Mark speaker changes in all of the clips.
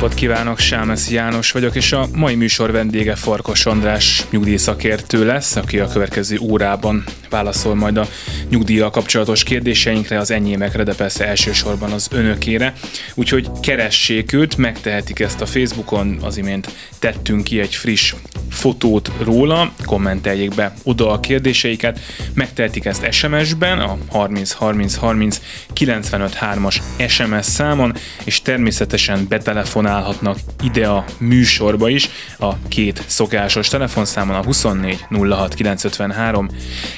Speaker 1: napot kívánok, Sámesz János vagyok, és a mai műsor vendége Farkas András nyugdíjszakértő lesz, aki a következő órában válaszol majd a nyugdíjjal kapcsolatos kérdéseinkre, az enyémekre, de persze elsősorban az önökére. Úgyhogy keressék őt, megtehetik ezt a Facebookon, az imént tettünk ki egy friss fotót róla, kommenteljék be oda a kérdéseiket, megtehetik ezt SMS-ben, a 30 30 30 95 3-as SMS számon, és természetesen betelefonálhatnak ide a műsorba is, a két szokásos telefonszámon a 24 06 953,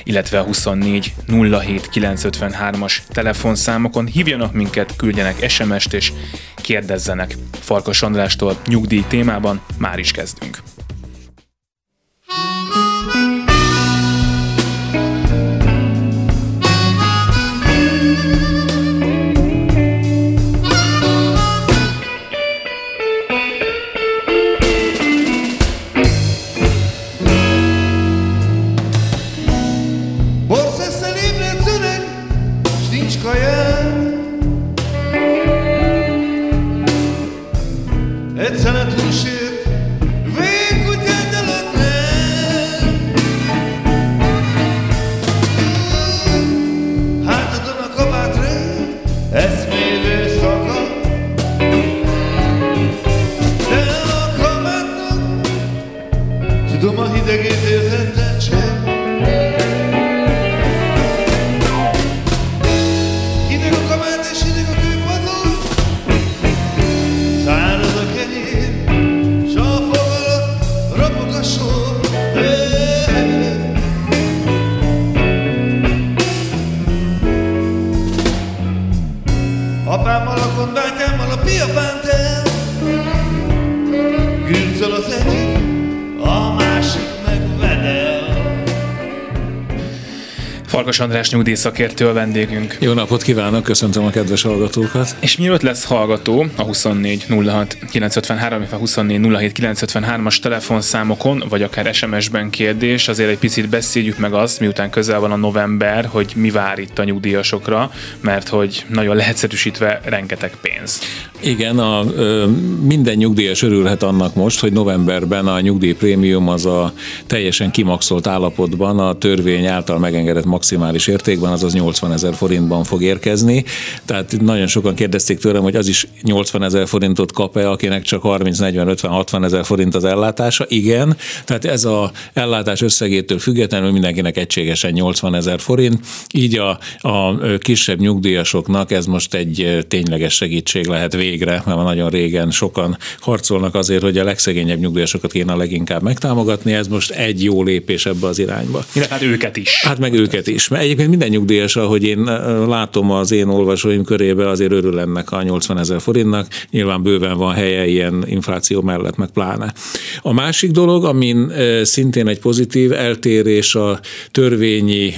Speaker 1: illetve a 24 07 953-as telefonszámokon hívjanak minket, küldjenek SMS-t és kérdezzenek. Farkas Andrástól nyugdíj témában már is kezdünk. Farkas András nyugdíjszakértő a vendégünk.
Speaker 2: Jó napot kívánok, köszöntöm a kedves hallgatókat.
Speaker 1: És mielőtt lesz hallgató a 24 06 953, a 24 07 953-as telefonszámokon, vagy akár SMS-ben kérdés, azért egy picit beszéljük meg azt, miután közel van a november, hogy mi vár itt a nyugdíjasokra, mert hogy nagyon lehetszerűsítve rengeteg pénz.
Speaker 2: Igen, a, minden nyugdíjas örülhet annak most, hogy novemberben a nyugdíjprémium az a teljesen kimaxolt állapotban a törvény által megengedett maximális értékben, azaz 80 ezer forintban fog érkezni. Tehát nagyon sokan kérdezték tőlem, hogy az is 80 ezer forintot kap-e, akinek csak 30, 40, 50, 60 ezer forint az ellátása. Igen, tehát ez a ellátás összegétől függetlenül mindenkinek egységesen 80 ezer forint. Így a, a kisebb nyugdíjasoknak ez most egy tényleges segítség lehet végre, mert nagyon régen sokan harcolnak azért, hogy a legszegényebb nyugdíjasokat kéne leginkább megtámogatni. Ez most egy jó lépés ebbe az irányba.
Speaker 1: Hát őket is.
Speaker 2: Hát meg őket is. Mert egyébként minden nyugdíjas, ahogy én látom az én olvasóim körébe, azért örül ennek a 80 ezer forintnak. Nyilván bőven van helye ilyen infláció mellett, meg pláne. A másik dolog, amin szintén egy pozitív eltérés a törvényi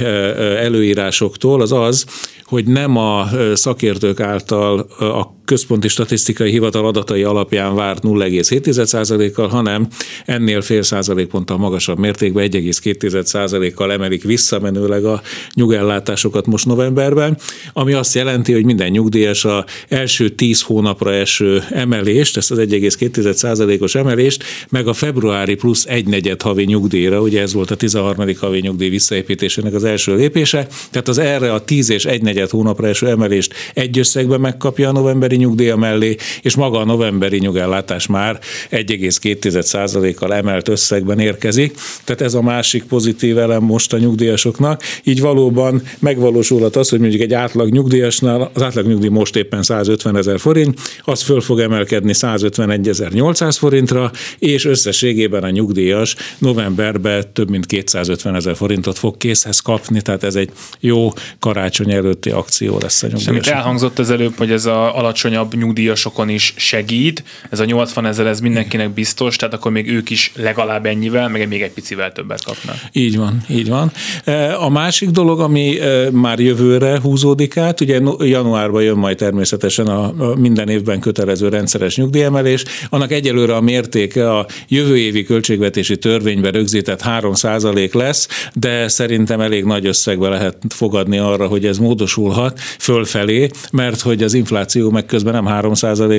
Speaker 2: előírásoktól, az az, hogy nem a szakértők által a központi statisztikai hivatal adatai alapján várt 0,7%-kal, hanem ennél fél százalékponttal magasabb mértékben 1,2%-kal emelik visszamenőleg a nyugellátásokat most novemberben, ami azt jelenti, hogy minden nyugdíjas a első 10 hónapra eső emelést, ezt az 1,2%-os emelést, meg a februári plusz egy negyed havi nyugdíjra, ugye ez volt a 13. havi nyugdíj visszaépítésének az első lépése, tehát az erre a 10 és egy negyed hónapra eső emelést egy összegben megkapja a novemberi nyugdíja mellé, és maga a novemberi nyugellátás már 1,2%-kal emelt összegben érkezik. Tehát ez a másik pozitív elem most a nyugdíjasoknak. Így valóban megvalósulhat az, hogy mondjuk egy átlag nyugdíjasnál, az átlag nyugdíj most éppen 150 ezer forint, az föl fog emelkedni 151.800 forintra, és összességében a nyugdíjas novemberben több mint 250 ezer forintot fog készhez kapni, tehát ez egy jó karácsony előtt előtti akció lesz a
Speaker 1: nyugdíjas. Amit elhangzott az előbb, hogy ez a alacsonyabb nyugdíjasokon is segít, ez a 80 ezer, ez mindenkinek biztos, tehát akkor még ők is legalább ennyivel, meg még egy picivel többet kapnak.
Speaker 2: Így van, így van. A másik dolog, ami már jövőre húzódik át, ugye januárban jön majd természetesen a minden évben kötelező rendszeres nyugdíjemelés, annak egyelőre a mértéke a jövő évi költségvetési törvényben rögzített 3 lesz, de szerintem elég nagy összegbe lehet fogadni arra, hogy ez módosulhat fölfelé, mert hogy az infláció meg közben nem 3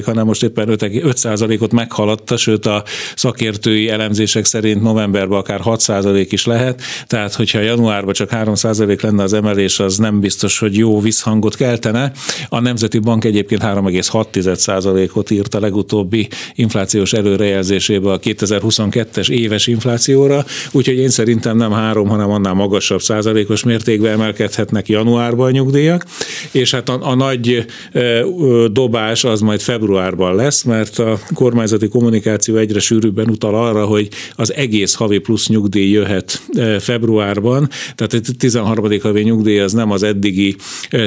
Speaker 2: hanem most éppen 5, 5 ot meghaladta, sőt a szakértői elemzések szerint novemberben akár 6% is lehet, tehát hogyha januárban csak 3 lenne az emelés, az nem biztos, hogy jó visszhangot keltene. A Nemzeti Bank egyébként 3,6%-ot írt a legutóbbi inflációs előrejelzésébe a 2022-es éves inflációra, úgyhogy én szerintem nem három, hanem annál magasabb százalékos mértékben emelkedhetnek januárban a nyugdíjak, és hát a, a nagy dobás az majd februárban lesz, mert a kormányzati kommunikáció egyre sűrűbben utal arra, hogy az egész havi plusz nyugdíj jöhet februárban, tehát a 13. havi nyugdíj az nem az eddigi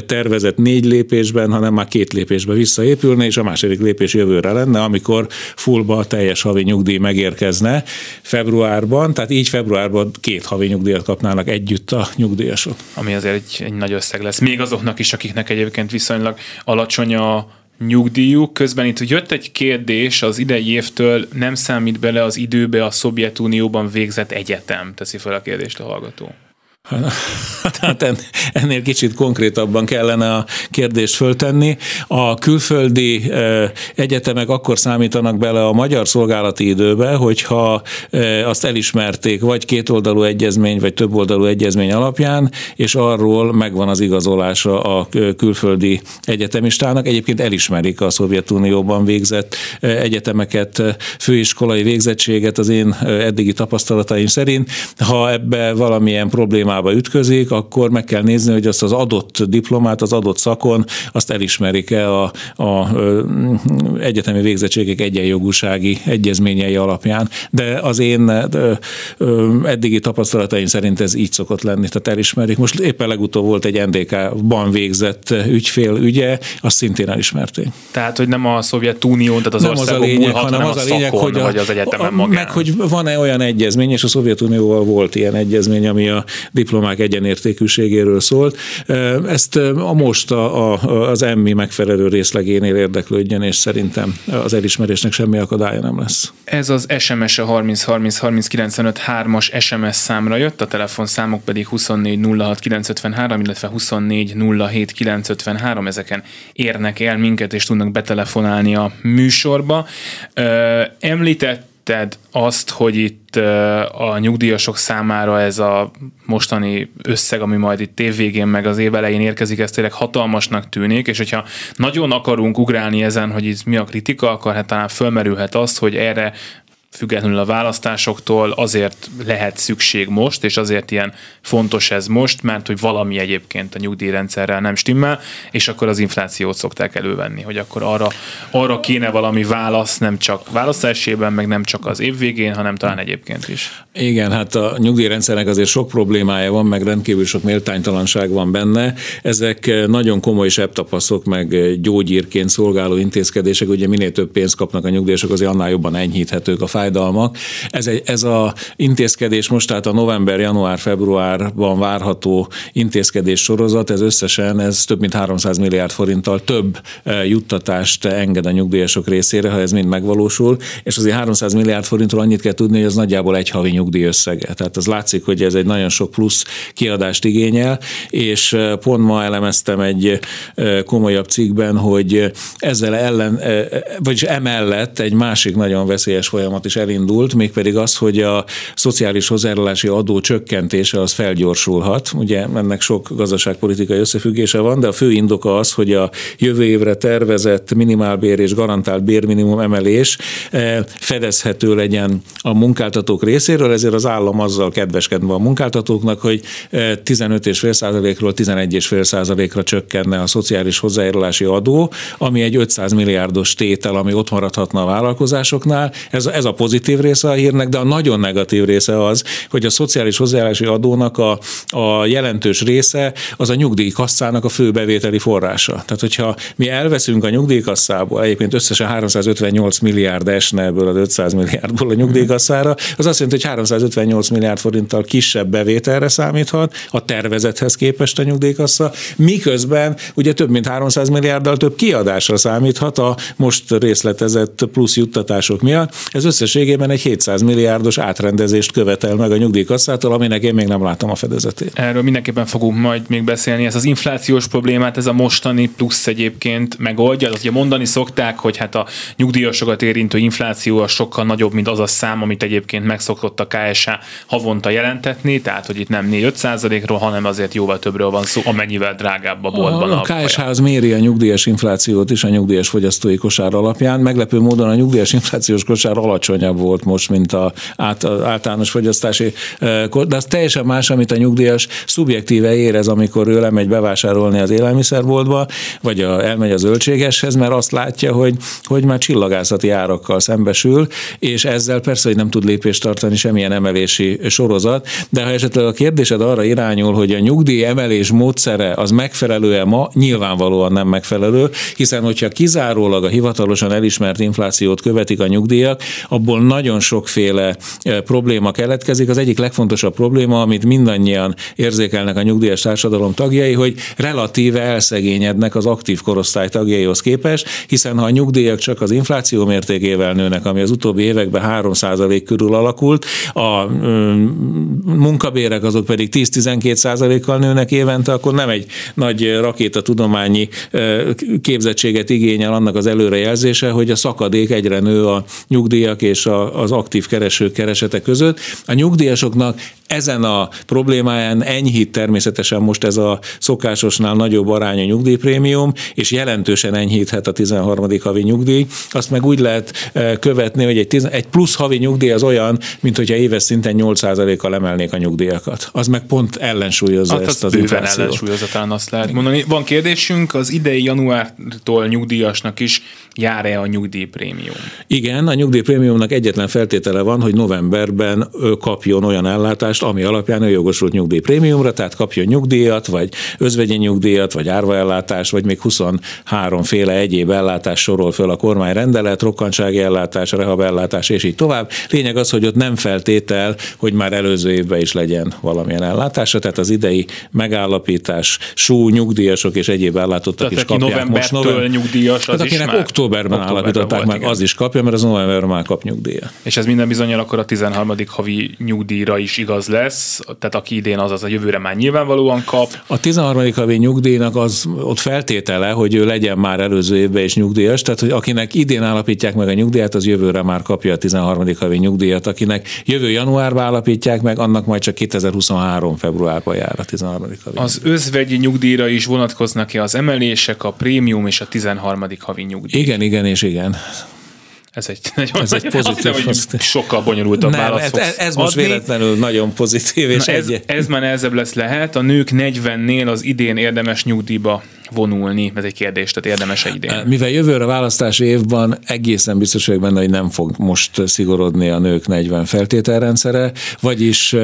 Speaker 2: tervezett négy lépésben, hanem már két lépésbe visszaépülne, és a második lépés jövőre lenne, amikor fullba a teljes havi nyugdíj megérkezne februárban, tehát így februárban két havi nyugdíjat kapnának együtt a nyugdíjasok.
Speaker 1: Ami azért egy, egy nagy összeg lesz. Még azoknak is, akiknek egyébként viszonylag alacsony a nyugdíjuk. Közben itt jött egy kérdés az idei évtől, nem számít bele az időbe a Szovjetunióban végzett egyetem, teszi fel a kérdést a hallgató.
Speaker 2: Tehát ennél kicsit konkrétabban kellene a kérdést föltenni. A külföldi egyetemek akkor számítanak bele a magyar szolgálati időbe, hogyha azt elismerték vagy kétoldalú egyezmény, vagy többoldalú egyezmény alapján, és arról megvan az igazolása a külföldi egyetemistának. Egyébként elismerik a Szovjetunióban végzett egyetemeket, főiskolai végzettséget az én eddigi tapasztalataim szerint. Ha ebbe valamilyen problémá problémába ütközik, akkor meg kell nézni, hogy azt az adott diplomát, az adott szakon, azt elismerik-e a, a egyetemi végzettségek egyenjogúsági egyezményei alapján. De az én eddigi tapasztalataim szerint ez így szokott lenni, tehát elismerik. Most éppen legutóbb volt egy NDK-ban végzett ügyfél ügye, azt szintén elismerték.
Speaker 1: Tehát, hogy nem a Szovjetunió, tehát az nem az a lényeg, múlhat, hanem, hanem az a, lényeg, szakon, hogy a, vagy az egyetemen magán.
Speaker 2: Meg, hogy van-e olyan egyezmény, és a Szovjetunióval volt ilyen egyezmény, ami a diplomák egyenértékűségéről szólt. Ezt a most a, a, az emmi megfelelő részlegénél érdeklődjön, és szerintem az elismerésnek semmi akadálya nem lesz.
Speaker 1: Ez az SMS a 30 30 30 95 3-as SMS számra jött, a telefonszámok pedig 24 06 953, illetve 24 07 953, ezeken érnek el minket, és tudnak betelefonálni a műsorba. Említett említetted azt, hogy itt a nyugdíjasok számára ez a mostani összeg, ami majd itt évvégén meg az év elején érkezik, ez tényleg hatalmasnak tűnik, és hogyha nagyon akarunk ugrálni ezen, hogy ez mi a kritika, akkor hát talán fölmerülhet az, hogy erre függetlenül a választásoktól azért lehet szükség most, és azért ilyen fontos ez most, mert hogy valami egyébként a nyugdíjrendszerrel nem stimmel, és akkor az inflációt szokták elővenni, hogy akkor arra, arra kéne valami válasz, nem csak választásében, meg nem csak az év végén, hanem talán egyébként is.
Speaker 2: Igen, hát a nyugdíjrendszernek azért sok problémája van, meg rendkívül sok méltánytalanság van benne. Ezek nagyon komoly septapaszok, meg gyógyírként szolgáló intézkedések, ugye minél több pénzt kapnak a nyugdíjasok, azért annál jobban enyhíthetők a fájdalmak. Ez, egy, ez a intézkedés most, tehát a november, január, februárban várható intézkedés sorozat, ez összesen ez több mint 300 milliárd forinttal több e, juttatást enged a nyugdíjasok részére, ha ez mind megvalósul, és azért 300 milliárd forintról annyit kell tudni, hogy az nagyjából egy havi nyugdíj összege. Tehát az látszik, hogy ez egy nagyon sok plusz kiadást igényel, és e, pont ma elemeztem egy e, komolyabb cikkben, hogy ezzel ellen, vagyis emellett egy másik nagyon veszélyes folyamat is elindult, mégpedig az, hogy a szociális hozzájárulási adó csökkentése az felgyorsulhat. Ugye ennek sok gazdaságpolitikai összefüggése van, de a fő indoka az, hogy a jövő évre tervezett minimálbér és garantált bérminimum emelés eh, fedezhető legyen a munkáltatók részéről, ezért az állam azzal kedveskedve a munkáltatóknak, hogy 15,5%-ról 11,5%-ra csökkenne a szociális hozzájárulási adó, ami egy 500 milliárdos tétel, ami ott maradhatna a vállalkozásoknál. Ez, ez a pozitív része a hírnek, de a nagyon negatív része az, hogy a szociális hozzáállási adónak a, a jelentős része az a nyugdíjkasszának a fő bevételi forrása. Tehát, hogyha mi elveszünk a nyugdíjkasszából, egyébként összesen 358 milliárd esne ebből az 500 milliárdból a nyugdíjkasszára, az azt jelenti, hogy 358 milliárd forinttal kisebb bevételre számíthat a tervezethez képest a nyugdíjkassa, miközben ugye több mint 300 milliárddal több kiadásra számíthat a most részletezett plusz juttatások miatt. Ez összességében egy 700 milliárdos átrendezést követel meg a nyugdíjkasszától, aminek én még nem látom a fedezetét.
Speaker 1: Erről mindenképpen fogunk majd még beszélni. Ez az inflációs problémát, ez a mostani plusz egyébként megoldja. Azt ugye mondani szokták, hogy hát a nyugdíjasokat érintő infláció a sokkal nagyobb, mint az a szám, amit egyébként megszokott a KSH havonta jelentetni, tehát hogy itt nem 4-5 ról hanem azért jóval többről van szó, amennyivel drágább a boltban.
Speaker 2: A, a KSH az méri a nyugdíjas inflációt is a nyugdíjas fogyasztói kosár alapján. Meglepő módon a nyugdíjas inflációs kosár alacsonyabb volt most, mint a át, általános fogyasztási, de az teljesen más, amit a nyugdíjas szubjektíve érez, amikor ő lemegy bevásárolni az élelmiszerboltba, vagy a, elmegy az zöldségeshez, mert azt látja, hogy, hogy már csillagászati árakkal szembesül, és ezzel persze, hogy nem tud lépést tartani semmilyen emelési sorozat, de ha esetleg a kérdésed arra irányul, hogy a nyugdíj emelés módszere az megfelelő-e ma, nyilvánvalóan nem megfelelő, hiszen hogyha kizárólag a hivatalosan elismert inflációt követik a nyugdíjak, abból nagyon sokféle probléma keletkezik. Az egyik legfontosabb probléma, amit mindannyian érzékelnek a nyugdíjas társadalom tagjai, hogy relatíve elszegényednek az aktív korosztály tagjaihoz képest, hiszen ha a nyugdíjak csak az infláció mértékével nőnek, ami az utóbbi években 3% körül alakult, a munkabérek azok pedig 10-12%-kal nőnek évente, akkor nem egy nagy rakéta tudományi képzettséget igényel annak az előrejelzése, hogy a szakadék egyre nő a nyugdíjak és az aktív keresők keresete között. A nyugdíjasoknak ezen a problémáján enyhít természetesen most ez a szokásosnál nagyobb arányú nyugdíjprémium, és jelentősen enyhíthet a 13. havi nyugdíj. Azt meg úgy lehet követni, hogy egy, egy plusz havi nyugdíj az olyan, mint hogyha éves szinten 8%-kal emelnék a nyugdíjakat. Az meg pont ellensúlyozza hát ezt az, az inflációt.
Speaker 1: ellensúlyozza, talán azt lehet mondani. Van kérdésünk, az idei januártól nyugdíjasnak is jár-e a nyugdíjprémium?
Speaker 2: Igen, a nyugdíjprémiumnak egyetlen feltétele van, hogy novemberben kapjon olyan ellátást, ami alapján ő jogosult nyugdíjprémiumra, tehát kapjon nyugdíjat, vagy özvegyi nyugdíjat, vagy árvaellátást, vagy még 23 féle egyéb ellátás sorol föl a kormány rendelet, rokkantsági ellátás, rehabellátás, és így tovább. Lényeg az, hogy ott nem feltétel, hogy már előző évben is legyen valamilyen ellátása, tehát az idei megállapítás, sú, nyugdíjasok és egyéb ellátottak
Speaker 1: tehát
Speaker 2: is kapják
Speaker 1: most november. nyugdíjas, az
Speaker 2: hát, akinek
Speaker 1: már
Speaker 2: októberben, októberben állapították volt, meg, igen. az is kapja, mert az novemberben már kap nyugdíja.
Speaker 1: És ez minden bizonyal akkor a 13. havi nyugdíjra is igaz lesz, tehát aki idén az, az a jövőre már nyilvánvalóan kap.
Speaker 2: A 13. havi nyugdíjnak az ott feltétele, hogy ő legyen már előző évben is nyugdíjas, tehát hogy akinek idén állapítják meg a nyugdíjat, az jövőre már kapja a 13. havi nyugdíjat, akinek jövő januárban állapítják meg, annak majd csak 2023. februárban jár a 13. havi.
Speaker 1: Az özvegyi nyugdíjra is vonatkoznak-e az emelések, a prémium és a 13. havi nyugdíj?
Speaker 2: Igen, igen és igen.
Speaker 1: Ez egy, nagyon, ez egy pozitív. Hiszem, hogy sokkal bonyolultabb Nem, válasz
Speaker 2: ez, ez most véletlenül nagyon pozitív. És
Speaker 1: Na ez, egy... ez már nehezebb lesz lehet. A nők 40-nél az idén érdemes nyugdíjba vonulni? Ez egy kérdés, tehát érdemes -e idén?
Speaker 2: Mivel jövőre választási évben egészen biztos vagyok benne, hogy nem fog most szigorodni a nők 40 feltételrendszere, vagyis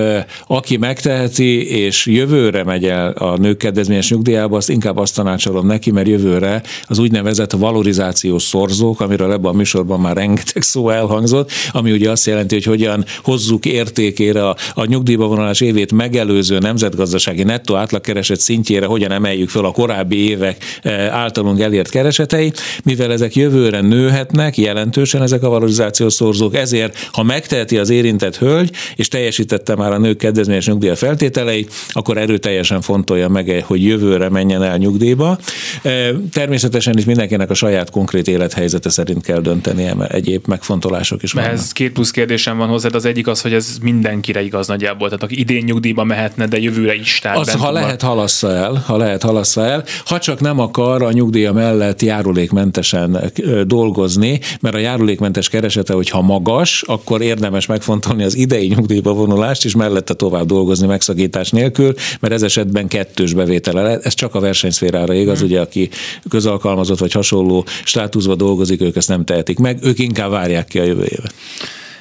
Speaker 2: aki megteheti, és jövőre megy el a nők kedvezményes nyugdíjába, azt inkább azt tanácsolom neki, mert jövőre az úgynevezett valorizációs szorzók, amiről ebben a műsorban már rengeteg szó elhangzott, ami ugye azt jelenti, hogy hogyan hozzuk értékére a, a nyugdíjba vonulás évét megelőző nemzetgazdasági nettó átlagkereset szintjére, hogyan emeljük fel a korábbi évek eh, általunk elért kereseteit, mivel ezek jövőre nőhetnek jelentősen ezek a valorizációs szorzók, ezért ha megteheti az érintett hölgy, és teljesítette már a nők kedvezményes nyugdíja feltételeit, akkor erőteljesen fontolja meg, hogy jövőre menjen el nyugdíjba. Eh, természetesen is mindenkinek a saját konkrét élethelyzete szerint kell döntenie, mert egyéb megfontolások is vannak.
Speaker 1: Ez két plusz kérdésem van hozzád. Az egyik az, hogy ez mindenkire igaz nagyjából. Tehát aki idén nyugdíjba mehetne, de jövőre is.
Speaker 2: Tehát az, ha lehet, halassza el, ha lehet, halassza el. Ha csak nem akar a nyugdíja mellett járulékmentesen dolgozni, mert a járulékmentes keresete, hogyha magas, akkor érdemes megfontolni az idei nyugdíjba vonulást, és mellette tovább dolgozni megszakítás nélkül, mert ez esetben kettős bevétele lehet. Ez csak a versenyszférára igaz, hmm. ugye, aki közalkalmazott vagy hasonló státuszba dolgozik, ők ezt nem tehetik meg, ők inkább várják ki a jövő évet.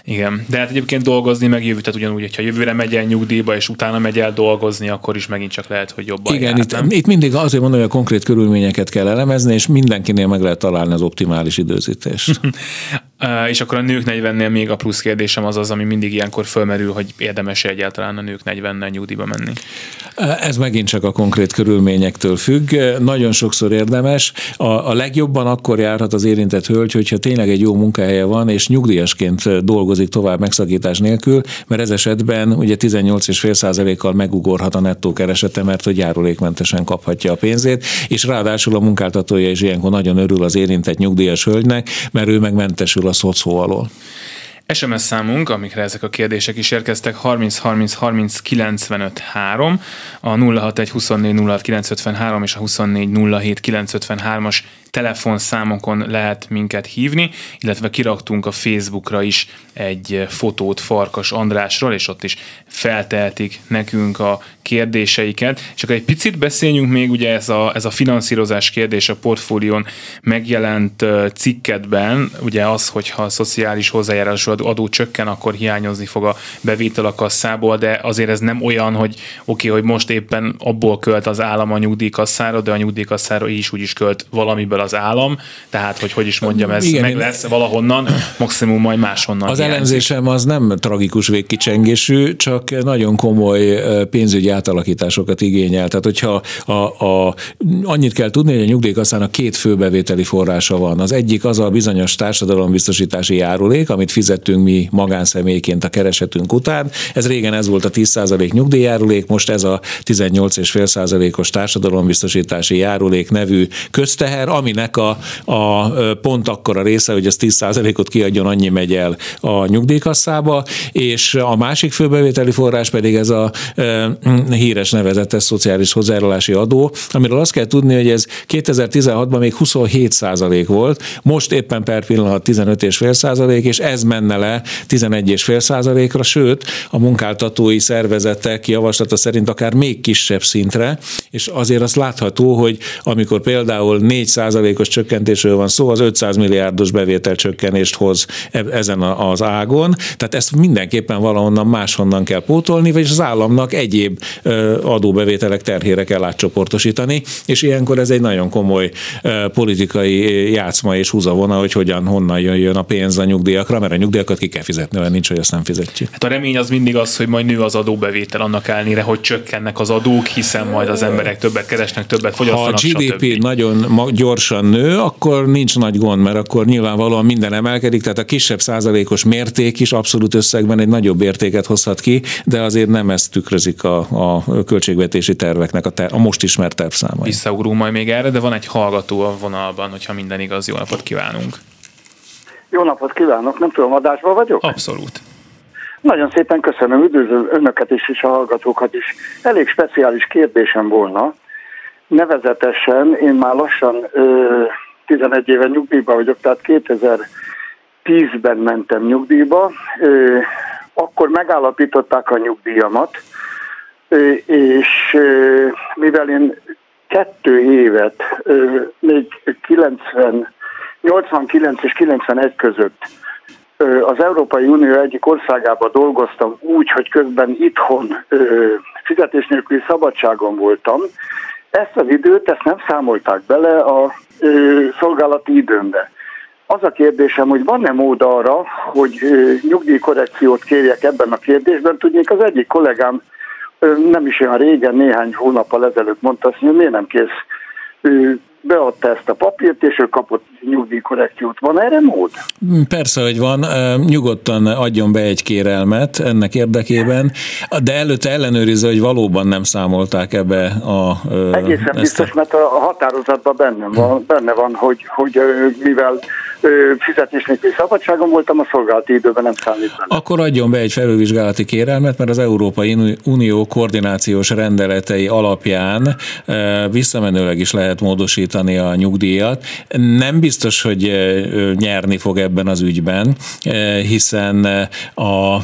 Speaker 1: Igen, de hát egyébként dolgozni meg jövő, tehát ugyanúgy, hogyha jövőre megy el nyugdíjba, és utána megy el dolgozni, akkor is megint csak lehet, hogy jobban
Speaker 2: Igen,
Speaker 1: jár,
Speaker 2: itt,
Speaker 1: nem?
Speaker 2: itt mindig azért mondom, hogy a konkrét körülményeket kell elemezni, és mindenkinél meg lehet találni az optimális időzítést.
Speaker 1: és akkor a nők 40-nél még a plusz kérdésem az az, ami mindig ilyenkor fölmerül, hogy érdemes egyáltalán a nők 40-nel nyugdíjba menni.
Speaker 2: Ez megint csak a konkrét körülményektől függ. Nagyon sokszor érdemes. A, a legjobban akkor járhat az érintett hölgy, hogyha tényleg egy jó munkahelye van, és nyugdíjasként dolgozik tovább megszakítás nélkül, mert ez esetben ugye 18,5%-kal megugorhat a nettó keresete, mert hogy járulékmentesen kaphatja a pénzét, és ráadásul a munkáltatója is ilyenkor nagyon örül az érintett nyugdíjas hölgynek, mert ő megmentesül a szocó alól.
Speaker 1: SMS számunk, amikre ezek a kérdések is érkeztek, 30 30 30 95 3, a 061 24 06 953 és a 24 07 953-as telefonszámokon lehet minket hívni, illetve kiraktunk a Facebookra is egy fotót Farkas Andrásról, és ott is feltehetik nekünk a kérdéseiket. És akkor egy picit beszéljünk még, ugye ez a, ez a finanszírozás kérdés a portfólión megjelent cikketben, ugye az, hogyha a szociális hozzájárulású adó csökken, akkor hiányozni fog a bevétel a kasszából, de azért ez nem olyan, hogy oké, okay, hogy most éppen abból költ az állam a nyugdíjkasszára, de a nyugdíjkasszára így is úgy is költ valamiből az állam, tehát hogy hogy is mondjam, ez Igen, meg lesz valahonnan, maximum majd máshonnan.
Speaker 2: Az hiányzik. elemzésem az nem tragikus végkicsengésű, csak nagyon komoly pénzügyi átalakításokat igényel. Tehát, hogyha a, a, annyit kell tudni, hogy a nyugdíjkasszának két főbevételi forrása van. Az egyik az a bizonyos társadalombiztosítási járulék, amit fizettünk mi magánszemélyként a keresetünk után. Ez régen ez volt a 10% nyugdíjjárulék, most ez a 18,5%-os társadalombiztosítási járulék nevű közteher, aminek a, a pont akkor a része, hogy ez 10%-ot kiadjon, annyi megy el a nyugdíjkasszába, és a másik főbevételi forrás pedig ez a e, híres nevezetes szociális hozzájárulási adó, amiről azt kell tudni, hogy ez 2016-ban még 27 százalék volt, most éppen per pillanat 15,5 százalék, és ez menne le 11,5 százalékra, sőt, a munkáltatói szervezetek javaslata szerint akár még kisebb szintre, és azért azt látható, hogy amikor például 4 százalékos csökkentésről van szó, az 500 milliárdos bevétel csökkenést hoz e- ezen az ágon, tehát ezt mindenképpen valahonnan máshonnan kell pótolni, vagyis az államnak egyéb adóbevételek terhére kell átcsoportosítani, és ilyenkor ez egy nagyon komoly politikai játszma és húzavona, hogy hogyan, honnan jöjjön a pénz a nyugdíjakra, mert a nyugdíjakat ki kell fizetni, olyan nincs, hogy azt nem fizetjük.
Speaker 1: Hát a remény az mindig az, hogy majd nő az adóbevétel annak ellenére, hogy csökkennek az adók, hiszen majd az emberek többet keresnek, többet fogyasztanak.
Speaker 2: Ha a GDP stb. nagyon gyorsan nő, akkor nincs nagy gond, mert akkor nyilvánvalóan minden emelkedik, tehát a kisebb százalékos mérték is abszolút összegben egy nagyobb értéket hozhat ki, de azért nem ezt tükrözik a, a költségvetési terveknek a, ter, a most ismert tervszámai.
Speaker 1: Visszaugrunk majd még erre, de van egy hallgató a vonalban, hogyha minden igaz, jó napot kívánunk.
Speaker 3: Jó napot kívánok, nem tudom, adásban vagyok?
Speaker 1: Abszolút.
Speaker 3: Nagyon szépen köszönöm, üdvözlöm önöket is, és a hallgatókat is. Elég speciális kérdésem volna. Nevezetesen én már lassan ö, 11 éve nyugdíjban vagyok, tehát 2010-ben mentem nyugdíjba. Ö, akkor megállapították a nyugdíjamat, ö, és ö, mivel én kettő évet, ö, még 90, 89 és 91 között az Európai Unió egyik országában dolgoztam úgy, hogy közben itthon fizetés nélküli szabadságon voltam. Ezt az időt, ezt nem számolták bele a szolgálati időmbe. Az a kérdésem, hogy van-e mód arra, hogy nyugdíjkorrekciót kérjek ebben a kérdésben? Tudnék, az egyik kollégám nem is olyan régen, néhány hónappal ezelőtt mondta hogy miért nem kész beadta ezt a papírt, és ő kapott nyugdíjkorrekciót. Van erre mód?
Speaker 2: Persze, hogy van. Nyugodtan adjon be egy kérelmet ennek érdekében, de előtte ellenőrizze, hogy valóban nem számolták ebbe a...
Speaker 3: Egészen biztos, a... mert a határozatban benne van, benne van hogy, hogy mivel fizetés nélküli szabadságon voltam, a szolgálati időben nem számít benne.
Speaker 2: Akkor adjon be egy felülvizsgálati kérelmet, mert az Európai Unió koordinációs rendeletei alapján visszamenőleg is lehet módosítani a nyugdíjat. Nem biztos, hogy nyerni fog ebben az ügyben, hiszen a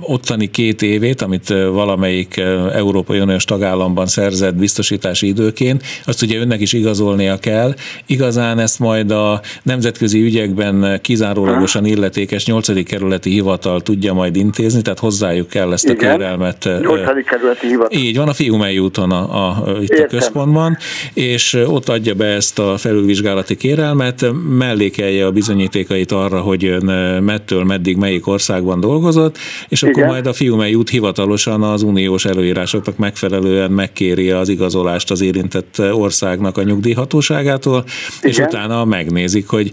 Speaker 2: ottani két évét, amit valamelyik Európai Uniós tagállamban szerzett biztosítási időként, azt ugye önnek is igazolnia kell. Igazán ezt majd a nemzetközi ügy ügyekben kizárólagosan illetékes 8. kerületi hivatal tudja majd intézni, tehát hozzájuk kell ezt a Igen, kérelmet.
Speaker 3: 8. kerületi hivatal.
Speaker 2: Így van, a Fiumei úton a, a, itt Értem. a központban, és ott adja be ezt a felülvizsgálati kérelmet, mellékelje a bizonyítékait arra, hogy ön mettől meddig melyik országban dolgozott, és Igen. akkor majd a Fiumei út hivatalosan az uniós előírásoknak megfelelően megkéri az igazolást az érintett országnak a nyugdíjhatóságától, Igen. és utána megnézik, hogy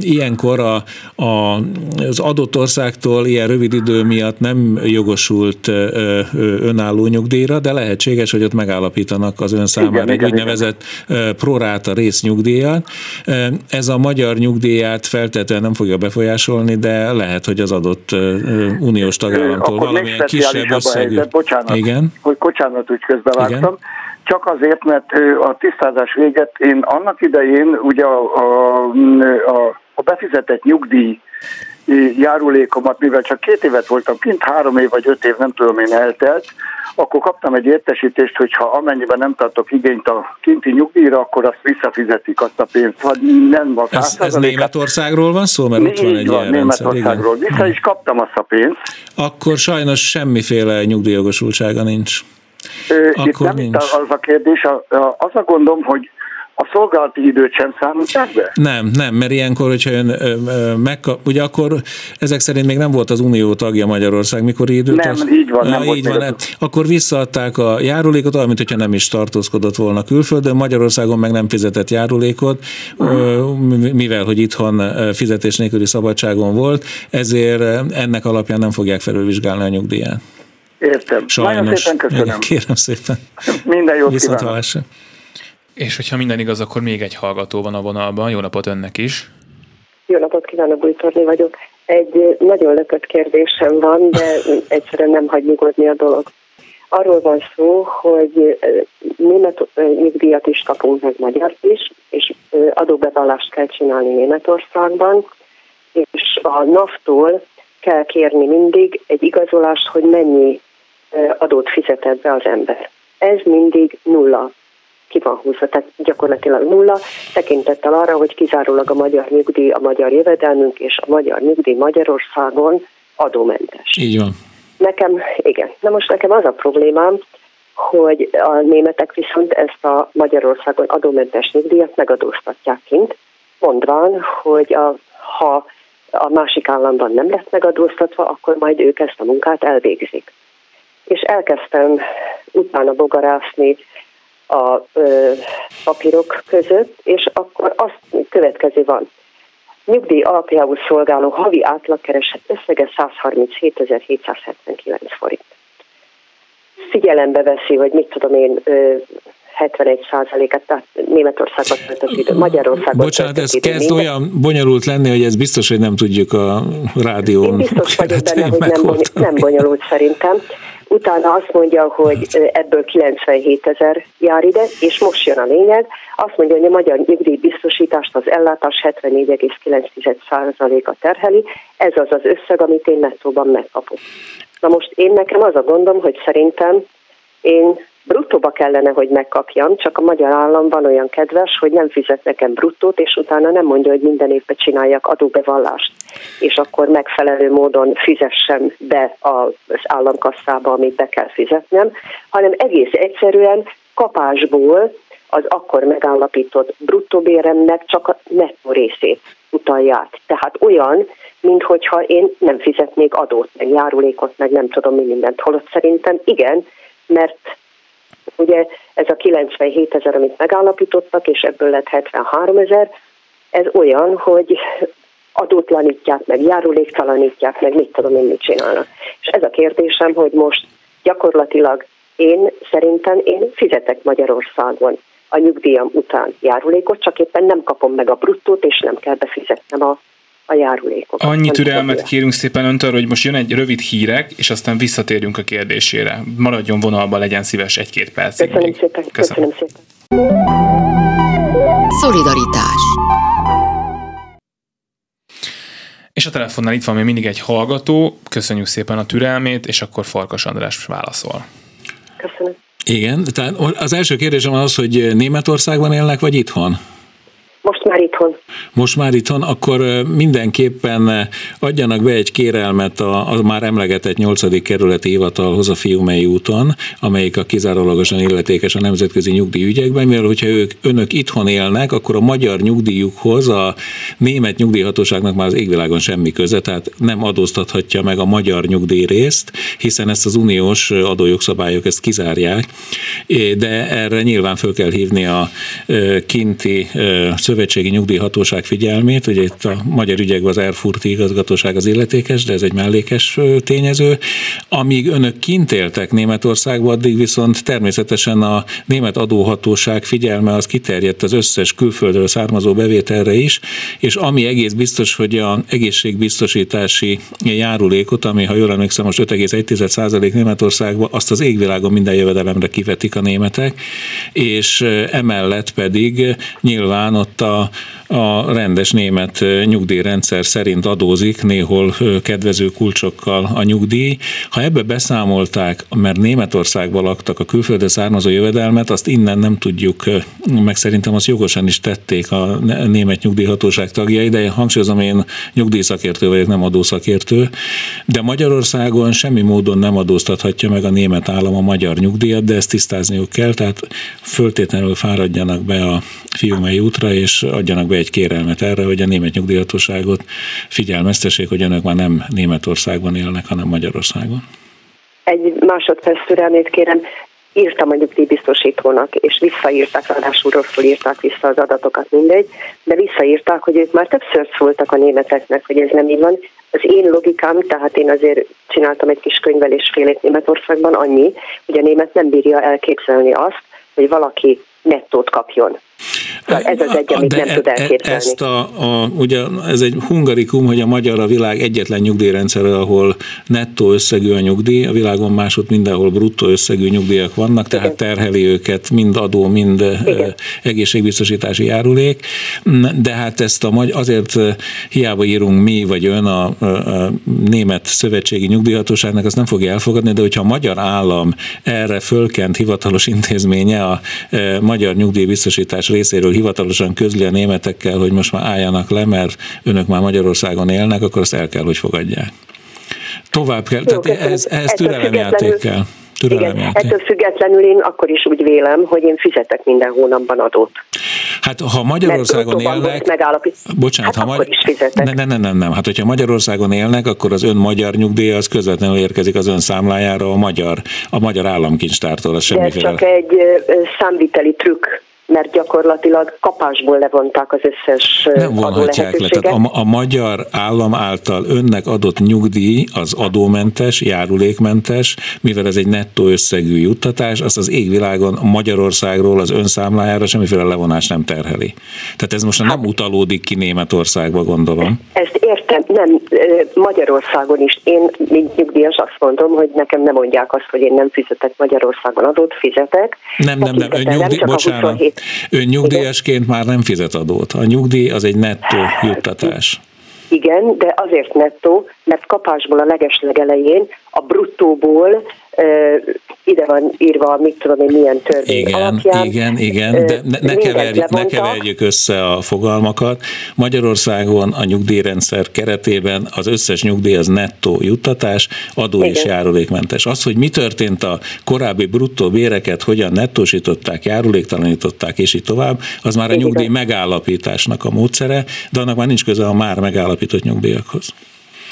Speaker 2: ilyenkor a, a, az adott országtól ilyen rövid idő miatt nem jogosult önálló nyugdíjra, de lehetséges, hogy ott megállapítanak az ön számára igen, egy igen, úgynevezett igen. proráta résznyugdíjat. Ez a magyar nyugdíját feltétlenül nem fogja befolyásolni, de lehet, hogy az adott uniós tagállamtól Akkor valamilyen kisebb összegű.
Speaker 3: Bocsánat, Igen? hogy bocsánat, hogy közbevágtam. Igen? Csak azért, mert a tisztázás véget én annak idején ugye a, a, a, a befizetett nyugdíj járulékomat, mivel csak két évet voltam kint, három év vagy öt év, nem tudom én eltelt, akkor kaptam egy értesítést, hogy ha amennyiben nem tartok igényt a kinti nyugdíjra, akkor azt visszafizetik azt a pénzt. Vagy nem van
Speaker 2: ez, ez Németországról van szó? Mert ott van egy van,
Speaker 3: Németországról. Rendszer, Vissza is kaptam azt a pénzt.
Speaker 2: Akkor sajnos semmiféle nyugdíjogosultsága nincs.
Speaker 3: Akkor Itt nem nincs. az a kérdés, az a gondom, hogy a szolgálati időt sem számítják be?
Speaker 2: Nem, nem, mert ilyenkor, hogyha ön megkap, ugye akkor ezek szerint még nem volt az Unió tagja Magyarország, mikor időt?
Speaker 3: Nem, az, így van. Nem
Speaker 2: ja, így van, nem. akkor visszaadták a járulékot, mint hogyha nem is tartózkodott volna külföldön, Magyarországon meg nem fizetett járulékot, uh-huh. mivel, hogy itthon fizetés nélküli szabadságon volt, ezért ennek alapján nem fogják felülvizsgálni a nyugdíját.
Speaker 3: Értem. Sajnos. Nagyon szépen köszönöm.
Speaker 2: Kérem szépen.
Speaker 3: Minden jót Viszont kívánok.
Speaker 1: És hogyha minden igaz, akkor még egy hallgató van a vonalban. Jó napot önnek is!
Speaker 4: Jó napot kívánok, Bújtorni vagyok. Egy nagyon lökött kérdésem van, de egyszerűen nem hagy nyugodni a dolog. Arról van szó, hogy német nyugdíjat is kapunk meg magyar is, és adóbevallást kell csinálni Németországban, és a NAV-tól kell kérni mindig egy igazolást, hogy mennyi adót fizetett be az ember. Ez mindig nulla ki van húzva, tehát gyakorlatilag nulla, tekintettel arra, hogy kizárólag a magyar nyugdíj, a magyar jövedelmünk és a magyar nyugdíj Magyarországon adómentes.
Speaker 2: Így van.
Speaker 4: Nekem, igen. Na most nekem az a problémám, hogy a németek viszont ezt a Magyarországon adómentes nyugdíjat megadóztatják kint, mondván, hogy a, ha a másik államban nem lesz megadóztatva, akkor majd ők ezt a munkát elvégzik. És elkezdtem utána bogarászni a ö, papírok között, és akkor azt következő van. Nyugdíj alapjául szolgáló havi átlagkereset összege 137.779 forint. Figyelembe veszi, hogy mit tudom én, ö, 71 százaléket, tehát Németországban töltött idő, Magyarországon
Speaker 2: Bocsánat, ez idő, kezd minden. olyan bonyolult lenni, hogy ez biztos, hogy nem tudjuk a rádión. Én
Speaker 4: biztos vagyok benne, hogy nem, bony- nem bonyolult szerintem. Utána azt mondja, hogy ebből 97 ezer jár ide, és most jön a lényeg. Azt mondja, hogy a magyar nyugdíjbiztosítást az ellátás 74,9%-a terheli. Ez az az összeg, amit én nettóban megkapok. Na most én nekem az a gondom, hogy szerintem én bruttóba kellene, hogy megkapjam, csak a magyar állam van olyan kedves, hogy nem fizet nekem bruttót, és utána nem mondja, hogy minden évben csináljak adóbevallást, és akkor megfelelő módon fizessem be az államkasszába, amit be kell fizetnem, hanem egész egyszerűen kapásból az akkor megállapított bruttóbéremnek csak a nettó részét utalják. Tehát olyan, minthogyha én nem fizetnék adót, meg járulékot, meg nem tudom mi mindent. Holott szerintem igen, mert Ugye ez a 97 ezer, amit megállapítottak, és ebből lett 73 ezer, ez olyan, hogy adótlanítják meg, járuléktalanítják meg, mit tudom én, mit csinálnak. És ez a kérdésem, hogy most gyakorlatilag én szerintem én fizetek Magyarországon a nyugdíjam után járulékot, csak éppen nem kapom meg a bruttót, és nem kell befizetnem a a járulékokat.
Speaker 1: Annyi türelmet kérünk szépen öntől, hogy most jön egy rövid hírek, és aztán visszatérünk a kérdésére. Maradjon vonalban, legyen szíves egy-két percig.
Speaker 4: Köszönöm még. szépen. Köszönöm. Köszönöm szépen.
Speaker 5: Szolidaritás.
Speaker 1: És a telefonnál itt van még mindig egy hallgató, köszönjük szépen a türelmét, és akkor Farkas András válaszol.
Speaker 4: Köszönöm.
Speaker 2: Igen, tehát az első kérdésem az, hogy Németországban élnek, vagy itthon?
Speaker 4: Most már itthon.
Speaker 2: Most már itthon, akkor mindenképpen adjanak be egy kérelmet a, a már emlegetett 8. kerületi hivatalhoz a Fiumei úton, amelyik a kizárólagosan illetékes a nemzetközi nyugdíjügyekben, mivel hogyha ők, önök itthon élnek, akkor a magyar nyugdíjukhoz a német nyugdíjhatóságnak már az égvilágon semmi köze, tehát nem adóztathatja meg a magyar nyugdíjrészt, hiszen ezt az uniós adójogszabályok ezt kizárják, de erre nyilván föl kell hívni a kinti Szövetségi Nyugdíjhatóság figyelmét, ugye itt a magyar ügyekben az Erfurti igazgatóság az illetékes, de ez egy mellékes tényező. Amíg önök kint éltek Németországban, addig viszont természetesen a német adóhatóság figyelme az kiterjedt az összes külföldről származó bevételre is, és ami egész biztos, hogy a egészségbiztosítási járulékot, ami ha jól emlékszem most 5,1% Németországban, azt az égvilágon minden jövedelemre kivetik a németek, és emellett pedig nyilván ott a, a rendes német nyugdíjrendszer szerint adózik, néhol kedvező kulcsokkal a nyugdíj. Ha ebbe beszámolták, mert Németországban laktak a külföldre származó jövedelmet, azt innen nem tudjuk, meg szerintem azt jogosan is tették a német nyugdíjhatóság tagjai, de hangsúlyozom, én nyugdíjszakértő vagyok, nem adószakértő, de Magyarországon semmi módon nem adóztathatja meg a német állam a magyar nyugdíjat, de ezt tisztázniuk kell, tehát föltétlenül fáradjanak be a Fiumei útra, és adjanak be egy kérelmet erre, hogy a német nyugdíjhatóságot figyelmeztessék, hogy önök már nem Németországban élnek, hanem Magyarországon.
Speaker 4: Egy másodperc türelmét kérem, írtam a nyugdíjbiztosítónak, és visszaírták, ráadásul rosszul írták vissza az adatokat, mindegy, de visszaírták, hogy ők már többször szóltak a németeknek, hogy ez nem így van. Az én logikám, tehát én azért csináltam egy kis könyvelés félét Németországban, annyi, hogy a német nem bírja elképzelni azt, hogy valaki nettót kapjon. Szóval ez az egy, amit De nem tud e- elképzelni.
Speaker 2: Ezt a, a, ugye ez egy hungarikum, hogy a magyar a világ egyetlen nyugdíjrendszer, ahol nettó összegű a nyugdíj, a világon másod mindenhol bruttó összegű nyugdíjak vannak, tehát Igen. terheli őket mind adó, mind Igen. egészségbiztosítási járulék, de hát ezt a azért hiába írunk mi vagy ön a, a német szövetségi nyugdíjhatóságnak, azt nem fogja elfogadni, de hogyha a magyar állam erre fölkent hivatalos intézménye a magyar nyugdíjbiztosítás részéről hivatalosan közli a németekkel, hogy most már álljanak le, mert önök már Magyarországon élnek, akkor azt el kell, hogy fogadják. Tovább kell, Jó, tehát ez, ez türelemjáték kell.
Speaker 4: Igen, ettől függetlenül én akkor is úgy vélem, hogy én fizetek minden hónapban adót.
Speaker 2: Hát ha Magyarországon élnek... Bocsánat,
Speaker 4: hát
Speaker 2: ha
Speaker 4: Magy- fizetek.
Speaker 2: Nem, nem, nem, nem. Hát hogyha Magyarországon élnek, akkor az ön magyar nyugdíj az közvetlenül érkezik az ön számlájára a magyar, a magyar államkincstártól. Az
Speaker 4: De ez csak egy számviteli trükk mert gyakorlatilag kapásból levonták az összes
Speaker 2: Nem vonhatják le. Tehát a, a magyar állam által önnek adott nyugdíj az adómentes, járulékmentes, mivel ez egy nettó összegű juttatás, azt az égvilágon Magyarországról az ön számlájára semmiféle levonás nem terheli. Tehát ez most hát, nem utalódik ki Németországba, gondolom.
Speaker 4: Ezt értem, nem, Magyarországon is. Én, mint nyugdíjas azt mondom, hogy nekem nem mondják azt, hogy én nem fizetek Magyarországon adót, fizetek.
Speaker 2: Nem, nem, nem, ön nyugdíj, bocsánat, Ön nyugdíjasként Igen. már nem fizet adót. A nyugdíj az egy nettó juttatás.
Speaker 4: Igen, de azért nettó, mert kapásból a legeslegelején a bruttóból ide van írva, mit tudom én, milyen törvény
Speaker 2: igen,
Speaker 4: alapján.
Speaker 2: Igen, igen, de ne, ne, keverjük, ne keverjük össze a fogalmakat. Magyarországon a nyugdíjrendszer keretében az összes nyugdíj az nettó juttatás, adó igen. és járulékmentes. Az, hogy mi történt a korábbi bruttó béreket, hogyan nettósították, járuléktalanították, és így tovább, az már a nyugdíj megállapításnak a módszere, de annak már nincs köze a már megállapított nyugdíjakhoz.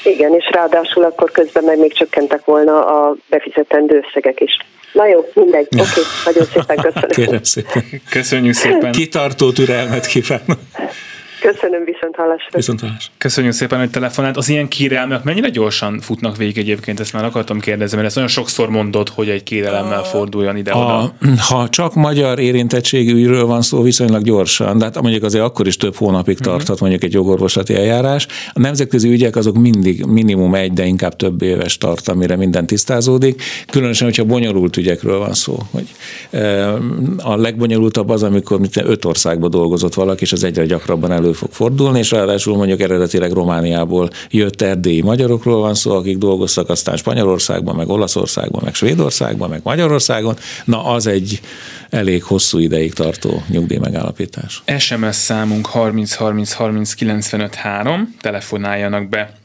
Speaker 4: Igen, és ráadásul akkor közben meg még csökkentek volna a befizetendő összegek is. Na jó, mindegy. Oké, okay, nagyon szépen köszönöm.
Speaker 2: Kérem szépen.
Speaker 1: Köszönjük szépen.
Speaker 2: Kitartó türelmet kívánok.
Speaker 4: Köszönöm, viszont hallásra.
Speaker 2: Viszont hallásra.
Speaker 1: Köszönjük szépen, hogy telefonált. Az ilyen kérelmek mennyire gyorsan futnak végig egyébként? Ezt már akartam kérdezni, mert ezt nagyon sokszor mondod, hogy egy kérelemmel forduljon ide-oda.
Speaker 2: Ha csak magyar érintettségű ügyről van szó, viszonylag gyorsan, de hát mondjuk azért akkor is több hónapig uh-huh. tarthat mondjuk egy jogorvoslati eljárás. A nemzetközi ügyek azok mindig minimum egy, de inkább több éves tart, amire minden tisztázódik. Különösen, hogyha bonyolult ügyekről van szó. Hogy a legbonyolultabb az, amikor öt országban dolgozott valaki, és az egyre gyakrabban elő fog fordulni, és ráadásul mondjuk eredetileg Romániából jött erdélyi magyarokról van szó, akik dolgoztak aztán Spanyolországban, meg Olaszországban, meg Svédországban, meg Magyarországon. Na, az egy elég hosszú ideig tartó nyugdíj megállapítás.
Speaker 1: SMS számunk 30 30 30 95 3, telefonáljanak be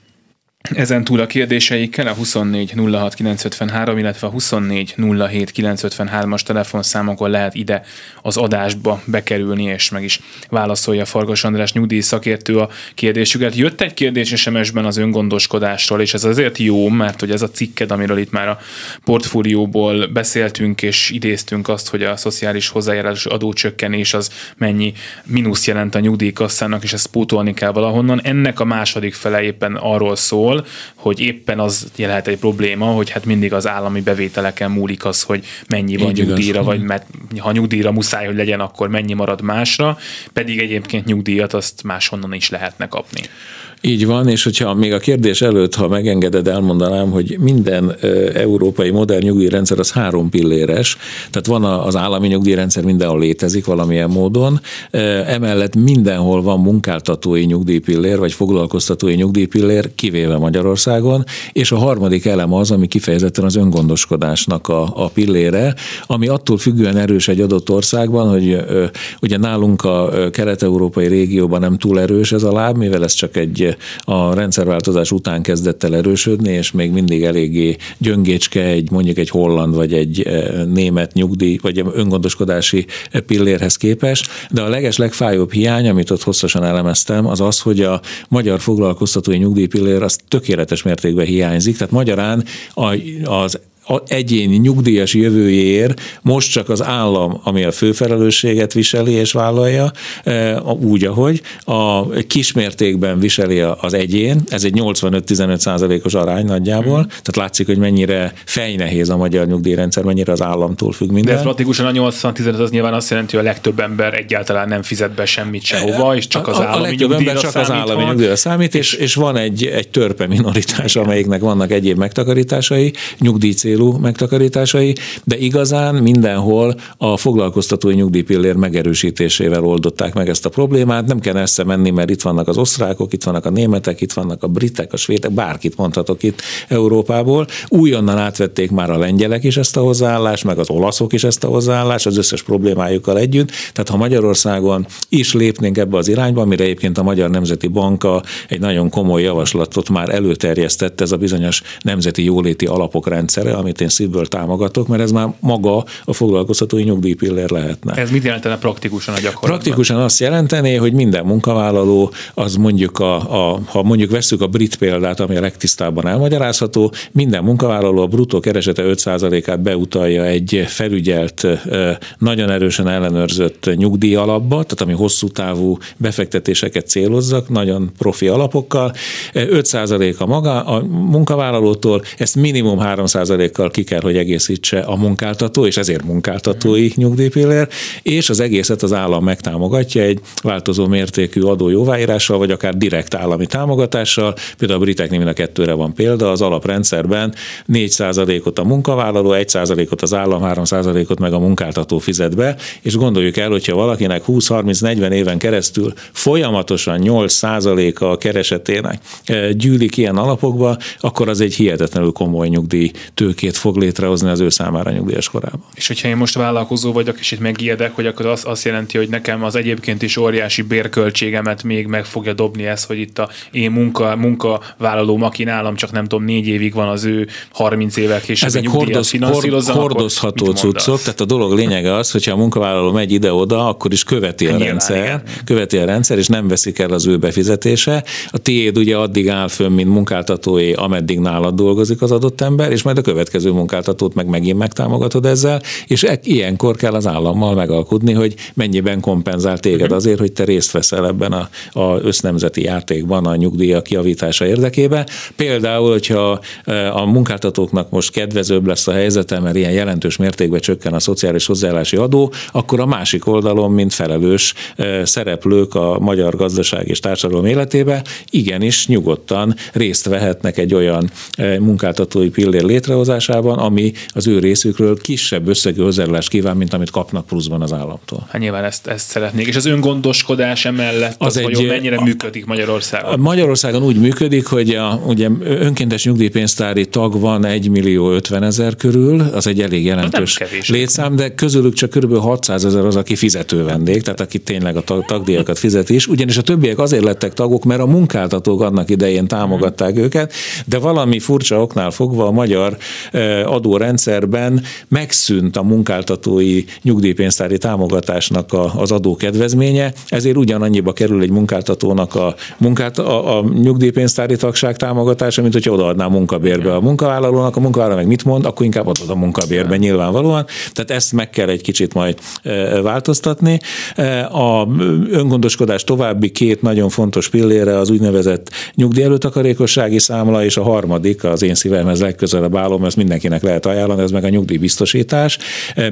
Speaker 1: ezen túl a kérdéseikkel a 24 06 953, illetve a 24 07 953-as telefonszámokon lehet ide az adásba bekerülni, és meg is válaszolja Farkas András nyugdíj szakértő a kérdésüket. Jött egy kérdés SMS-ben az öngondoskodásról, és ez azért jó, mert hogy ez a cikked, amiről itt már a portfólióból beszéltünk, és idéztünk azt, hogy a szociális hozzájárulás adócsökkenés az mennyi mínusz jelent a nyugdíjkasszának, és ezt pótolni kell valahonnan. Ennek a második fele éppen arról szól, arról, hogy éppen az lehet egy probléma, hogy hát mindig az állami bevételeken múlik az, hogy mennyi van Így nyugdíjra, igaz. vagy mert ha nyugdíjra muszáj, hogy legyen, akkor mennyi marad másra, pedig egyébként nyugdíjat azt máshonnan is lehetne kapni.
Speaker 2: Így van, és hogyha még a kérdés előtt, ha megengeded, elmondanám, hogy minden európai modern nyugdíjrendszer az három pilléres, tehát van az állami nyugdíjrendszer, mindenhol létezik valamilyen módon, emellett mindenhol van munkáltatói nyugdíjpillér, vagy foglalkoztatói nyugdíjpillér, kivéve Magyarországon, és a harmadik elem az, ami kifejezetten az öngondoskodásnak a, a pillére, ami attól függően erős egy adott országban, hogy ugye nálunk a kelet-európai régióban nem túl erős ez a láb, mivel ez csak egy a rendszerváltozás után kezdett el erősödni, és még mindig eléggé gyöngécske egy mondjuk egy holland vagy egy e, német nyugdíj, vagy öngondoskodási pillérhez képest, de a leges legfájóbb hiány, amit ott hosszasan elemeztem, az az, hogy a magyar foglalkoztatói nyugdíjpillér az tökéletes mértékben hiányzik, tehát magyarán az egyéni nyugdíjas jövőjéért most csak az állam, ami a főfelelősséget viseli és vállalja, e, úgy, ahogy a kismértékben viseli az egyén, ez egy 85-15 százalékos arány nagyjából, hmm. tehát látszik, hogy mennyire fejnehéz a magyar nyugdíjrendszer, mennyire az államtól függ minden.
Speaker 1: De ez praktikusan a 80-15 az nyilván azt jelenti, hogy a legtöbb ember egyáltalán nem fizet be semmit sehova, és csak az a, állami a legtöbb ember csak az állami nyugdíjra
Speaker 2: számít, és, és van egy, egy törpe minoritás, amelyiknek vannak egyéb megtakarításai, nyugdíj célú megtakarításai, de igazán mindenhol a foglalkoztatói nyugdíjpillér megerősítésével oldották meg ezt a problémát. Nem kell össze menni, mert itt vannak az osztrákok, itt vannak a németek, itt vannak a britek, a svédek, bárkit mondhatok itt Európából. Újonnan átvették már a lengyelek is ezt a hozzáállást, meg az olaszok is ezt a hozzáállást, az összes problémájukkal együtt. Tehát ha Magyarországon is lépnénk ebbe az irányba, amire egyébként a Magyar Nemzeti Banka egy nagyon komoly javaslatot már előterjesztett, ez a bizonyos nemzeti jóléti alapok rendszere, amit én szívből támogatok, mert ez már maga a foglalkoztatói nyugdíjpillér lehetne.
Speaker 1: Ez mit jelentene praktikusan a gyakorlatban?
Speaker 2: Praktikusan azt jelentené, hogy minden munkavállaló, az mondjuk a, a ha mondjuk veszük a brit példát, ami a legtisztábban elmagyarázható, minden munkavállaló a bruttó keresete 5%-át beutalja egy felügyelt, nagyon erősen ellenőrzött nyugdíj alapba, tehát ami hosszú távú befektetéseket célozzak, nagyon profi alapokkal. 5% a maga a munkavállalótól, ezt minimum 3%-kal ki kell, hogy egészítse a munkáltató, és ezért munkáltatói nyugdíjpillér, és az egészet az állam megtámogatja egy változó mértékű adó jóváírással, vagy akár direkt állami támogatással. Például a briteknél mind a kettőre van példa, az alaprendszerben 4%-ot a munkavállaló, 1%-ot az állam, 3%-ot meg a munkáltató fizet be, és gondoljuk el, hogyha valakinek 20-30-40 éven keresztül folyamatosan 8%-a a keresetének eh, gyűlik ilyen alapokba, akkor az egy hihetetlenül komoly nyugdíj tőkét fog létrehozni az ő számára nyugdíjas korában.
Speaker 1: És hogyha én most vállalkozó vagyok, és itt megijedek, hogy akkor az azt jelenti, hogy nekem az egyébként is óriási bérköltségemet még meg fogja dobni ez, hogy itt a én munka, munkavállalóm, aki nálam csak nem tudom, négy évig van az ő 30 évek később
Speaker 2: Ezek hordoz, hordozható cuccok, tehát a dolog lényege az, hogyha a munkavállaló megy ide-oda, akkor is követi a Nyilván, rendszer, igen. követi a rendszer, és nem veszik el az ő befizetése. A tiéd ugye addig áll fönn, mint munkáltatói, ameddig nálad dolgozik az adott ember, és majd a következő munkáltatót meg megint megtámogatod ezzel, és e- ilyenkor kell az állammal megalkudni, hogy mennyiben kompenzál téged mhm. azért, hogy te részt veszel ebben a, a össznemzeti játékban a nyugdíjak javítása érdekében. Például, hogyha e, a munkáltatóknak most kedvezőbb lesz a helyzete, mert ilyen jelentős mértékben csökken a szociális hozzáállási adó, akkor a másik oldalon, mint felelős e, szereplők a magyar gazdaság és társadalom életébe, igenis nyugodtan részt vehetnek egy olyan e, munkáltatói pillér létrehozásában, vonatkozásában, ami az ő részükről kisebb összegű hozzájárulást kíván, mint amit kapnak pluszban az államtól.
Speaker 1: Hát nyilván ezt, ezt szeretnék. És az öngondoskodás emellett az, az egy, mennyire a, működik Magyarországon?
Speaker 2: Magyarországon úgy működik, hogy a, ugye önkéntes nyugdíjpénztári tag van 1 millió 50 ezer körül, az egy elég jelentős létszám, de közülük csak kb. 600 ezer az, aki fizető vendég, tehát aki tényleg a tag, tagdíjakat fizet is. Ugyanis a többiek azért lettek tagok, mert a munkáltatók annak idején támogatták őket, de valami furcsa oknál fogva a magyar adórendszerben megszűnt a munkáltatói nyugdíjpénztári támogatásnak a, az adókedvezménye, ezért ugyanannyiba kerül egy munkáltatónak a, munkát, a, a nyugdíjpénztári tagság támogatása, mint hogyha odaadná a munkabérbe a munkavállalónak, a munkavállaló meg mit mond, akkor inkább adod a munkabérbe nyilvánvalóan. Tehát ezt meg kell egy kicsit majd változtatni. A öngondoskodás további két nagyon fontos pillére az úgynevezett nyugdíjelőtakarékossági számla, és a harmadik, az én szívemhez legközelebb állom, ezt mindenkinek lehet ajánlani, ez meg a nyugdíjbiztosítás.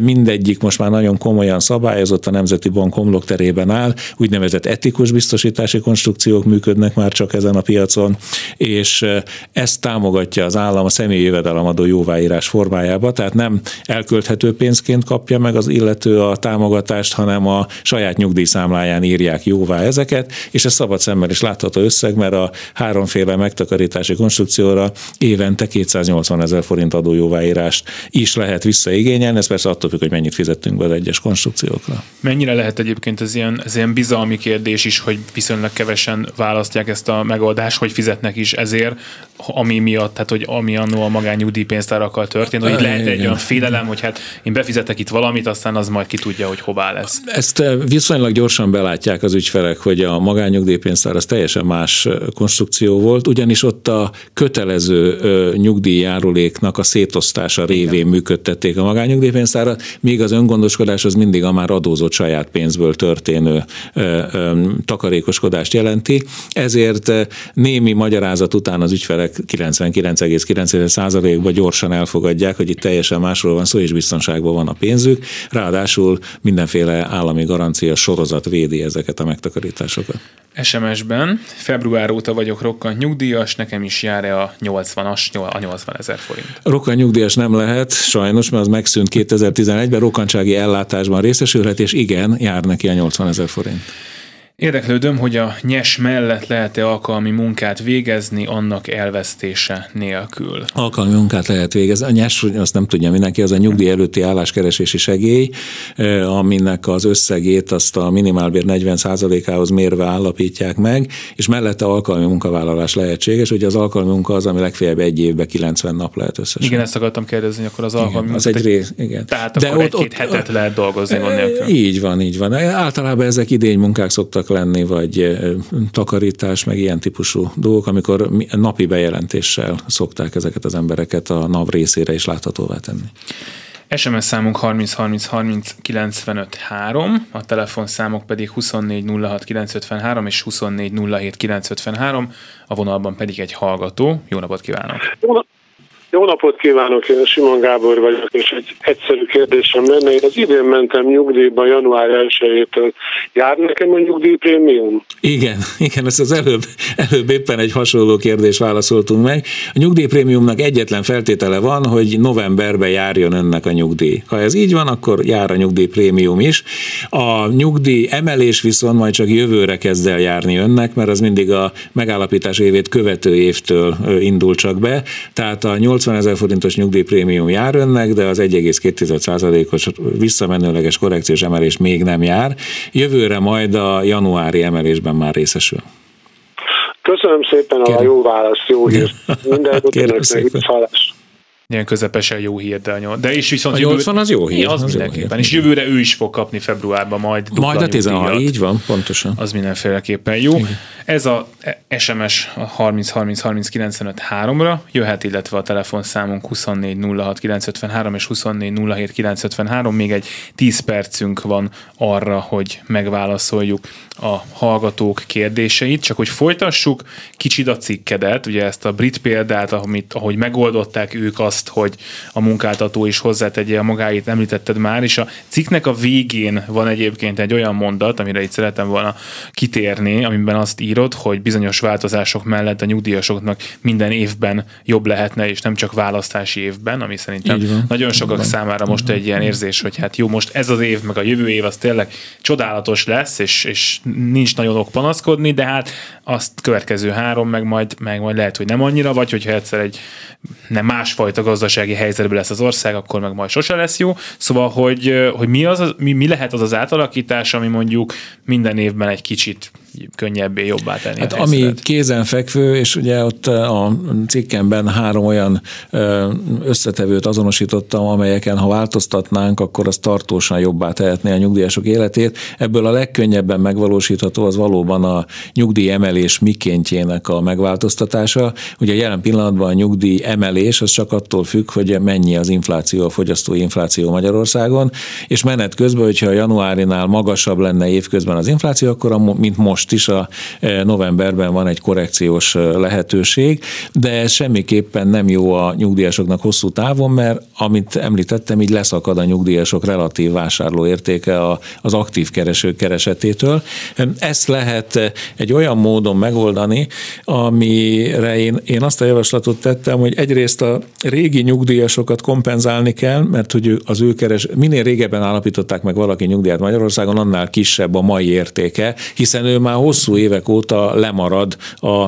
Speaker 2: Mindegyik most már nagyon komolyan szabályozott, a Nemzeti Bank homlokterében áll, úgynevezett etikus biztosítási konstrukciók működnek már csak ezen a piacon, és ezt támogatja az állam a személyi jövedelemadó jóváírás formájába, tehát nem elkölthető pénzként kapja meg az illető a támogatást, hanem a saját nyugdíjszámláján írják jóvá ezeket, és ez szabad szemmel is látható összeg, mert a háromféle megtakarítási konstrukcióra évente 280 ezer forint adójóváírást is lehet visszaigényelni, ez persze attól függ, hogy mennyit fizettünk be az egyes konstrukciókra.
Speaker 1: Mennyire lehet egyébként ez ilyen, ez ilyen bizalmi kérdés is, hogy viszonylag kevesen választják ezt a megoldást, hogy fizetnek is ezért, ami miatt, tehát hogy ami annó a magányugdíjpénztárakkal történt, hogy lehet egy olyan félelem, hogy hát én befizetek itt valamit, aztán az majd ki tudja, hogy hová lesz.
Speaker 2: Ezt eh, viszonylag gyorsan belátják az ügyfelek, hogy a magányugdíjpénztár az teljesen más eh, konstrukció volt, ugyanis ott a kötelező eh, nyugdíjjáruléknak a szétosztása révén Igen. működtették a magányugdíjpénztárat, míg az öngondoskodás az mindig a már adózott saját pénzből történő takarékoskodást jelenti. Ezért némi magyarázat után az ügyfelek 99,9%-ban gyorsan elfogadják, hogy itt teljesen másról van szó, és biztonságban van a pénzük. Ráadásul mindenféle állami garancia sorozat védi ezeket a megtakarításokat.
Speaker 1: SMS-ben február óta vagyok rokkant nyugdíjas, nekem is jár-e a 80-as, a 80 ezer forint?
Speaker 2: Rokkant nyugdíjas nem lehet, sajnos, mert az megszűnt 2011-ben, rokkantsági ellátásban részesülhet, és igen, jár neki a 80 ezer forint.
Speaker 1: Érdeklődöm, hogy a nyes mellett lehet-e alkalmi munkát végezni annak elvesztése nélkül.
Speaker 2: Alkalmi munkát lehet végezni. A nyes, azt nem tudja mindenki, az a nyugdíj előtti álláskeresési segély, aminek az összegét azt a minimálbér 40%-ához mérve állapítják meg, és mellette alkalmi munkavállalás lehetséges. Ugye az alkalmi munka az, ami legfeljebb egy évben 90 nap lehet összesen.
Speaker 1: Igen, ezt akartam kérdezni, akkor az alkalmi
Speaker 2: igen, Az egy rész, igen.
Speaker 1: Tehát De akkor ott, egy-két hetet lehet dolgozni.
Speaker 2: Így van, így van. Általában ezek idény munkák szoktak szoktak lenni, vagy takarítás, meg ilyen típusú dolgok, amikor napi bejelentéssel szokták ezeket az embereket a NAV részére is láthatóvá tenni.
Speaker 1: SMS számunk 30 30 30 95 3, a telefonszámok pedig 24 06 953 és 24 07 953, a vonalban pedig egy hallgató. Jó napot kívánok!
Speaker 6: Jó napot kívánok, én Simon Gábor vagyok, és egy egyszerű kérdésem lenne. Én az idén mentem nyugdíjba január 1-től. Jár nekem a nyugdíjprémium?
Speaker 2: Igen, igen, ezt az előbb, előbb éppen egy hasonló kérdést válaszoltunk meg. A nyugdíjprémiumnak egyetlen feltétele van, hogy novemberben járjon önnek a nyugdíj. Ha ez így van, akkor jár a nyugdíjprémium is. A nyugdíj emelés viszont majd csak jövőre kezd el járni önnek, mert az mindig a megállapítás évét követő évtől indul csak be. Tehát a 8 80 ezer forintos nyugdíjprémium jár önnek, de az 1,2%-os visszamenőleges korrekciós emelés még nem jár. Jövőre majd a januári emelésben már részesül.
Speaker 6: Köszönöm szépen Kérem. a jó választ, jó hír. Minden önöknek
Speaker 1: Ilyen közepesen jó hír, de, a de is
Speaker 2: viszont a 80 jövő... az jó hír.
Speaker 1: Az, az mindenképpen. Hír. És jövőre ő is fog kapni februárban majd
Speaker 2: Majd a 16, így van, pontosan.
Speaker 1: Az mindenféleképpen jó. Igen. Ez a SMS a 30 30 30 95 3-ra jöhet, illetve a telefonszámunk 24 06 953 és 24 07 953. Még egy 10 percünk van arra, hogy megválaszoljuk a hallgatók kérdéseit, csak hogy folytassuk kicsit a cikkedet, ugye ezt a brit példát, amit, ahogy megoldották ők azt, azt, hogy a munkáltató is hozzátegye a magáit, említetted már, és a cikknek a végén van egyébként egy olyan mondat, amire itt szeretem volna kitérni, amiben azt írod, hogy bizonyos változások mellett a nyugdíjasoknak minden évben jobb lehetne, és nem csak választási évben, ami szerintem nagyon sokak számára most egy ilyen érzés, hogy hát jó, most ez az év, meg a jövő év az tényleg csodálatos lesz, és, és nincs nagyon ok panaszkodni, de hát azt következő három, meg majd, meg majd lehet, hogy nem annyira, vagy hogyha egyszer egy nem másfajta gazdasági helyzetben lesz az ország, akkor meg majd sose lesz jó. Szóval, hogy, hogy mi, az, mi, mi lehet az az átalakítás, ami mondjuk minden évben egy kicsit könnyebbé, jobbá tenni
Speaker 2: hát ami kézenfekvő, és ugye ott a cikkemben három olyan összetevőt azonosítottam, amelyeken ha változtatnánk, akkor az tartósan jobbá tehetné a nyugdíjasok életét. Ebből a legkönnyebben megvalósítható az valóban a nyugdíj emelés mikéntjének a megváltoztatása. Ugye jelen pillanatban a nyugdíj emelés az csak attól függ, hogy mennyi az infláció, a fogyasztói infláció Magyarországon, és menet közben, hogyha a januárinál magasabb lenne évközben az infláció, akkor a, mint most is a e, novemberben van egy korrekciós e, lehetőség, de ez semmiképpen nem jó a nyugdíjasoknak hosszú távon, mert amit említettem, így leszakad a nyugdíjasok relatív vásárlóértéke az aktív keresők keresetétől. Ezt lehet egy olyan módon megoldani, amire én, én azt a javaslatot tettem, hogy egyrészt a régi nyugdíjasokat kompenzálni kell, mert hogy az ő keres, minél régebben állapították meg valaki nyugdíjat Magyarországon, annál kisebb a mai értéke, hiszen ő már hosszú évek óta lemarad a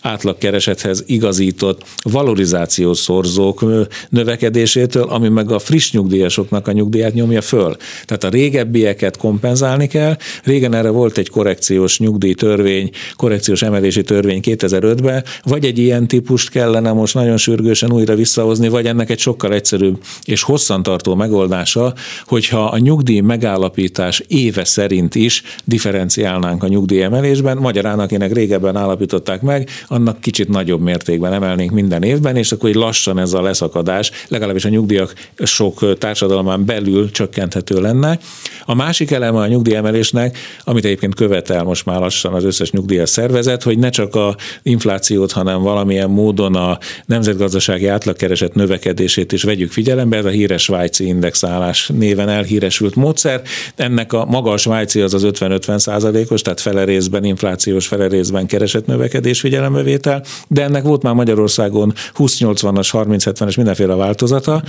Speaker 2: átlagkeresethez igazított valorizációs szorzók növekedésétől, ami meg a friss nyugdíjasoknak a nyugdíját nyomja föl. Tehát a régebbieket kompenzálni kell. Régen erre volt egy korrekciós nyugdíjtörvény, korrekciós emelési törvény 2005-ben, vagy egy ilyen típust kellene most nagyon sürgősen újra visszahozni, vagy ennek egy sokkal egyszerűbb és hosszantartó megoldása, hogyha a nyugdíj megállapítás éve szerint is differenciálnánk a nyugdíjemelésben, magyarán, akinek régebben állapították meg, annak kicsit nagyobb mértékben emelnénk minden évben, és akkor így lassan ez a leszakadás, legalábbis a nyugdíjak sok társadalmán belül csökkenthető lenne. A másik eleme a nyugdíjemelésnek, amit egyébként követel most már lassan az összes nyugdíjas szervezet, hogy ne csak a inflációt, hanem valamilyen módon a nemzetgazdasági átlagkereset növekedését is vegyük figyelembe, ez a híres svájci indexálás néven elhíresült módszer. Ennek a maga a svájci az az 50-50 százalékos, tehát fele részben inflációs, fele részben keresett növekedés figyelembevétel, de ennek volt már Magyarországon 20-80-as, 30-70-es mindenféle változata.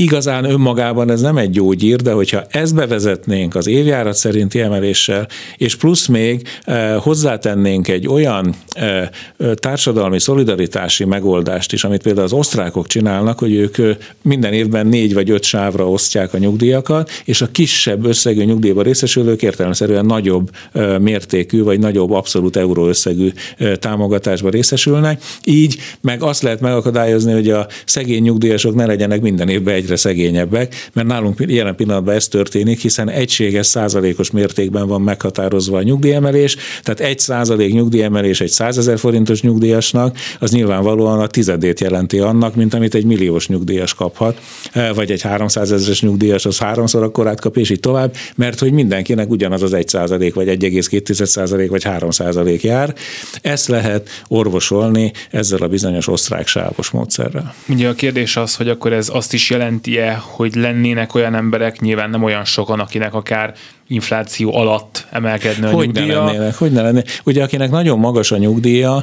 Speaker 2: Igazán önmagában ez nem egy gyógyír, de hogyha ezt bevezetnénk az évjárat szerinti emeléssel, és plusz még eh, hozzátennénk egy olyan eh, társadalmi szolidaritási megoldást is, amit például az osztrákok csinálnak, hogy ők minden évben négy vagy öt sávra osztják a nyugdíjakat, és a kisebb összegű nyugdíjba részesülők értelemszerűen nagyobb mértékű vagy nagyobb abszolút euró összegű támogatásba részesülnek. Így meg azt lehet megakadályozni, hogy a szegény nyugdíjasok ne legyenek minden évben egyre szegényebbek, mert nálunk jelen pillanatban ez történik, hiszen egységes százalékos mértékben van meghatározva a nyugdíjemelés, tehát egy százalék nyugdíjemelés egy százezer forintos nyugdíjasnak, az nyilvánvalóan a tizedét jelenti annak, mint amit egy milliós nyugdíjas kaphat, eh, vagy egy 300 ezeres nyugdíjas az háromszor akkorát kap, és így tovább, mert hogy mindenkinek ugyanaz az egy százalék, vagy 1,2 százalék, vagy 3 százalék jár. Ezt lehet orvosolni ezzel a bizonyos osztrák sávos módszerrel.
Speaker 1: Ugye a kérdés az, hogy akkor ez azt is jelenti, jelenti-e, hogy lennének olyan emberek, nyilván nem olyan sokan, akinek akár infláció alatt emelkedne a
Speaker 2: hogy
Speaker 1: nyugdíja.
Speaker 2: Ne lennének, hogy ne lennének. Ugye akinek nagyon magas a nyugdíja,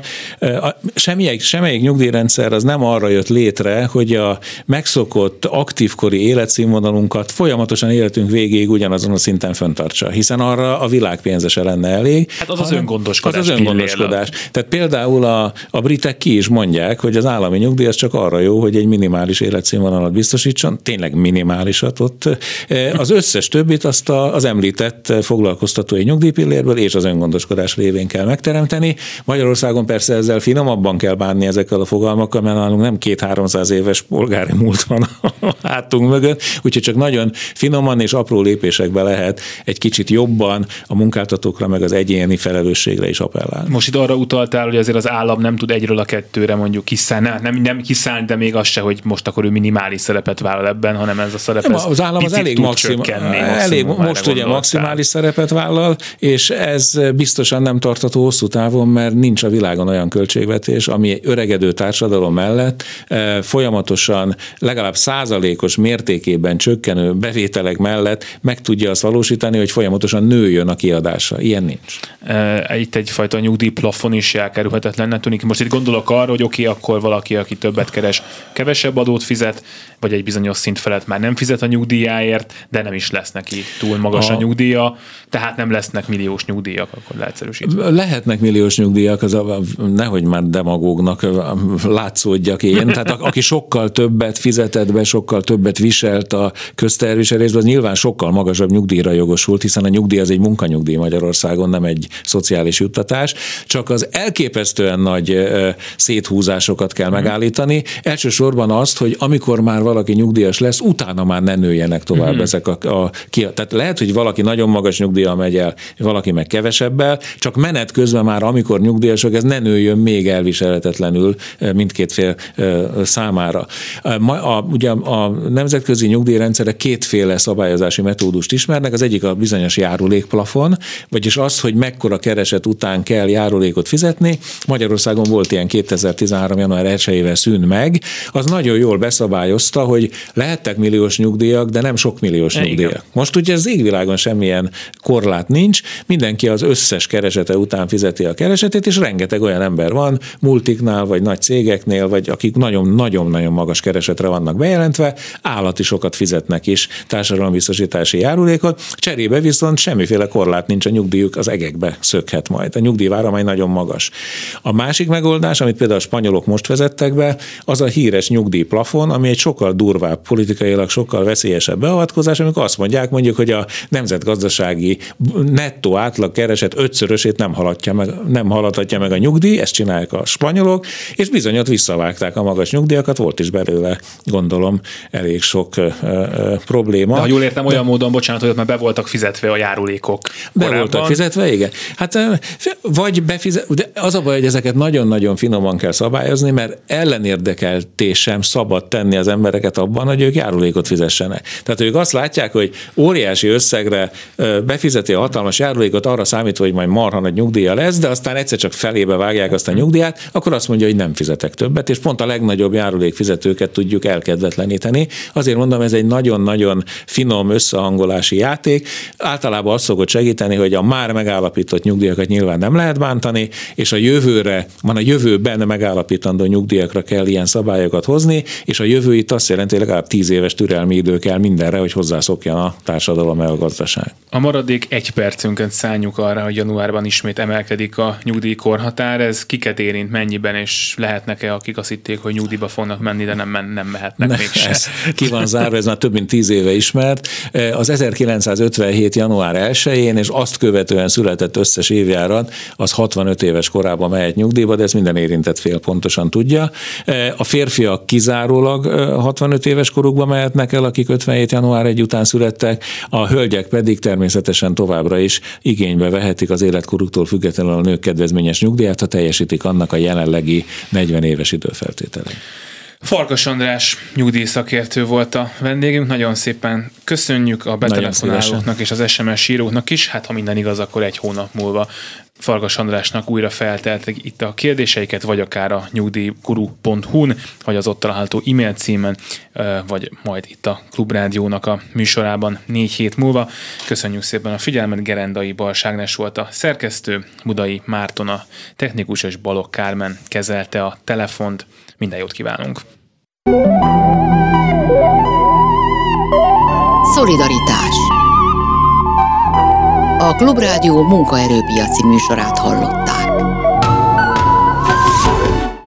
Speaker 2: semmelyik, semmelyik nyugdíjrendszer az nem arra jött létre, hogy a megszokott aktívkori életszínvonalunkat folyamatosan életünk végéig ugyanazon a szinten föntartsa, hiszen arra a világ pénzese lenne elég.
Speaker 1: Hát az az öngondoskodás.
Speaker 2: Az az öngondoskodás. Tehát például a, a britek ki is mondják, hogy az állami nyugdíj az csak arra jó, hogy egy minimális életszínvonalat biztosítson, tényleg minimálisat ott. Az összes többit azt az említ említett foglalkoztatói nyugdíjpillérből és az öngondoskodás révén kell megteremteni. Magyarországon persze ezzel finomabban kell bánni ezekkel a fogalmakkal, mert nálunk nem két-háromszáz éves polgári múlt van a hátunk mögött, úgyhogy csak nagyon finoman és apró lépésekbe lehet egy kicsit jobban a munkáltatókra meg az egyéni felelősségre is appellálni.
Speaker 1: Most itt arra utaltál, hogy azért az állam nem tud egyről a kettőre mondjuk kiszállni, nem, nem kiszállni, de még az se, hogy most akkor ő minimális szerepet vállal ebben, hanem ez a szerep
Speaker 2: nem, az állam az elég maximum, elég, most ugye maximális szerepet vállal, és ez biztosan nem tartható hosszú távon, mert nincs a világon olyan költségvetés, ami öregedő társadalom mellett eh, folyamatosan legalább százalékos mértékében csökkenő bevételek mellett meg tudja azt valósítani, hogy folyamatosan nőjön a kiadása. Ilyen nincs.
Speaker 1: Eh, itt egyfajta nyugdíjplafon is elkerülhetetlen. Tűnik. Most itt gondolok arra, hogy oké, okay, akkor valaki, aki többet keres, kevesebb adót fizet, vagy egy bizonyos szint felett már nem fizet a nyugdíjáért, de nem is lesz neki túl magas a, a nyugdíja, tehát nem lesznek milliós nyugdíjak, akkor leegyszerűsítve.
Speaker 2: Lehetnek milliós nyugdíjak, az a, nehogy már demagógnak látszódjak én, tehát aki sokkal többet fizetett be, sokkal többet viselt a közterviselésben, az nyilván sokkal magasabb nyugdíjra jogosult, hiszen a nyugdíj az egy munkanyugdíj Magyarországon, nem egy szociális juttatás, csak az elképesztően nagy széthúzásokat kell megállítani. Elsősorban azt, hogy amikor már valaki nyugdíjas lesz, utána már ne nőjenek tovább mm-hmm. ezek a, a ki, Tehát lehet, hogy valaki nagyon magas nyugdíjjal megy el, valaki meg kevesebbel, csak menet közben már, amikor nyugdíjasok, ez ne nőjön még elviselhetetlenül mindkét fél számára. A, a, ugye a nemzetközi nyugdíjrendszerek kétféle szabályozási metódust ismernek, az egyik a bizonyos járulékplafon, vagyis az, hogy mekkora kereset után kell járulékot fizetni. Magyarországon volt ilyen 2013. január 1-ével szűn meg, az nagyon jól beszabályozta, hogy lehettek milliós nyugdíjak, de nem sok milliós Igen. nyugdíjak. Most ugye az égvilágon semmilyen korlát nincs, mindenki az összes keresete után fizeti a keresetét, és rengeteg olyan ember van, multiknál, vagy nagy cégeknél, vagy akik nagyon-nagyon-nagyon magas keresetre vannak bejelentve, állati sokat fizetnek is társadalombiztosítási járulékot, cserébe viszont semmiféle korlát nincs a nyugdíjuk, az egekbe szökhet majd. A nyugdíjváramány nagyon magas. A másik megoldás, amit például a spanyolok most vezettek be, az a híres nyugdíjplafon, ami egy sokkal durvább, politikailag sokkal veszélyesebb beavatkozás, amikor azt mondják mondjuk, hogy a nemzetgazdasági nettó átlag kereset ötszörösét nem haladja meg, nem haladhatja meg a nyugdíj, ezt csinálják a spanyolok, és bizonyot visszavágták a magas nyugdíjakat, volt is belőle, gondolom, elég sok ö, ö, probléma.
Speaker 1: De ha jól értem, olyan De, módon, bocsánat, hogy már be voltak fizetve a járulékok.
Speaker 2: Be korábban. voltak fizetve, igen. Hát vagy befizet, de az a baj, hogy ezeket nagyon-nagyon finoman kell szabályozni, mert ellenérdekeltés sem szabad tenni az embereket abban, hogy ők járulékot fizessenek. Tehát ők azt látják, hogy óriási összegre befizeti a hatalmas járulékot, arra számítva, hogy majd marha nagy nyugdíja lesz, de aztán egyszer csak felébe vágják azt a nyugdíjat, akkor azt mondja, hogy nem fizetek többet, és pont a legnagyobb járulékfizetőket tudjuk elkedvetleníteni. Azért mondom, ez egy nagyon-nagyon finom összehangolási játék. Általában azt szokott segíteni, hogy a már megállapított nyugdíjakat nyilván nem lehet bántani, és a jövőre, van a jövőben megállapítandó nyugdíjakra kell ilyen szabályokat hozni, és a jövő itt azt jelenti, hogy legalább tíz éves türelmi idő kell mindenre, hogy hozzászokjan a társadalom meg a.
Speaker 1: A maradék egy percünket szálljuk arra, hogy januárban ismét emelkedik a nyugdíjkorhatár. Ez kiket érint, mennyiben, és lehetnek-e, akik azt hitték, hogy nyugdíjba fognak menni, de nem, nem mehetnek ne, mégsem. Ez
Speaker 2: ki van zárva, ez már több mint tíz éve ismert. Az 1957. január 1-én, és azt követően született összes évjárat, az 65 éves korában mehet nyugdíjba, de ez minden érintett fél pontosan tudja. A férfiak kizárólag 65 éves korukban mehetnek el, akik 57. január 1 után születtek, a hölgyek pedig természetesen továbbra is igénybe vehetik az életkoruktól függetlenül a nők kedvezményes nyugdíját, ha teljesítik annak a jelenlegi 40 éves időfeltételeit.
Speaker 1: Farkas András nyugdíjszakértő volt a vendégünk, nagyon szépen köszönjük a betelefonálóknak és az SMS íróknak is, hát ha minden igaz, akkor egy hónap múlva Farkas Andrásnak újra felteltek itt a kérdéseiket, vagy akár a nyugdíjguru.hu-n, vagy az ott található e-mail címen, vagy majd itt a Klubrádiónak a műsorában négy hét múlva. Köszönjük szépen a figyelmet, Gerendai Balságnes volt a szerkesztő, Budai Márton a technikus és Balok Kármen kezelte a telefont. Minden jót kívánunk!
Speaker 5: Szolidaritás a Klubrádió munkaerőpiaci műsorát hallott.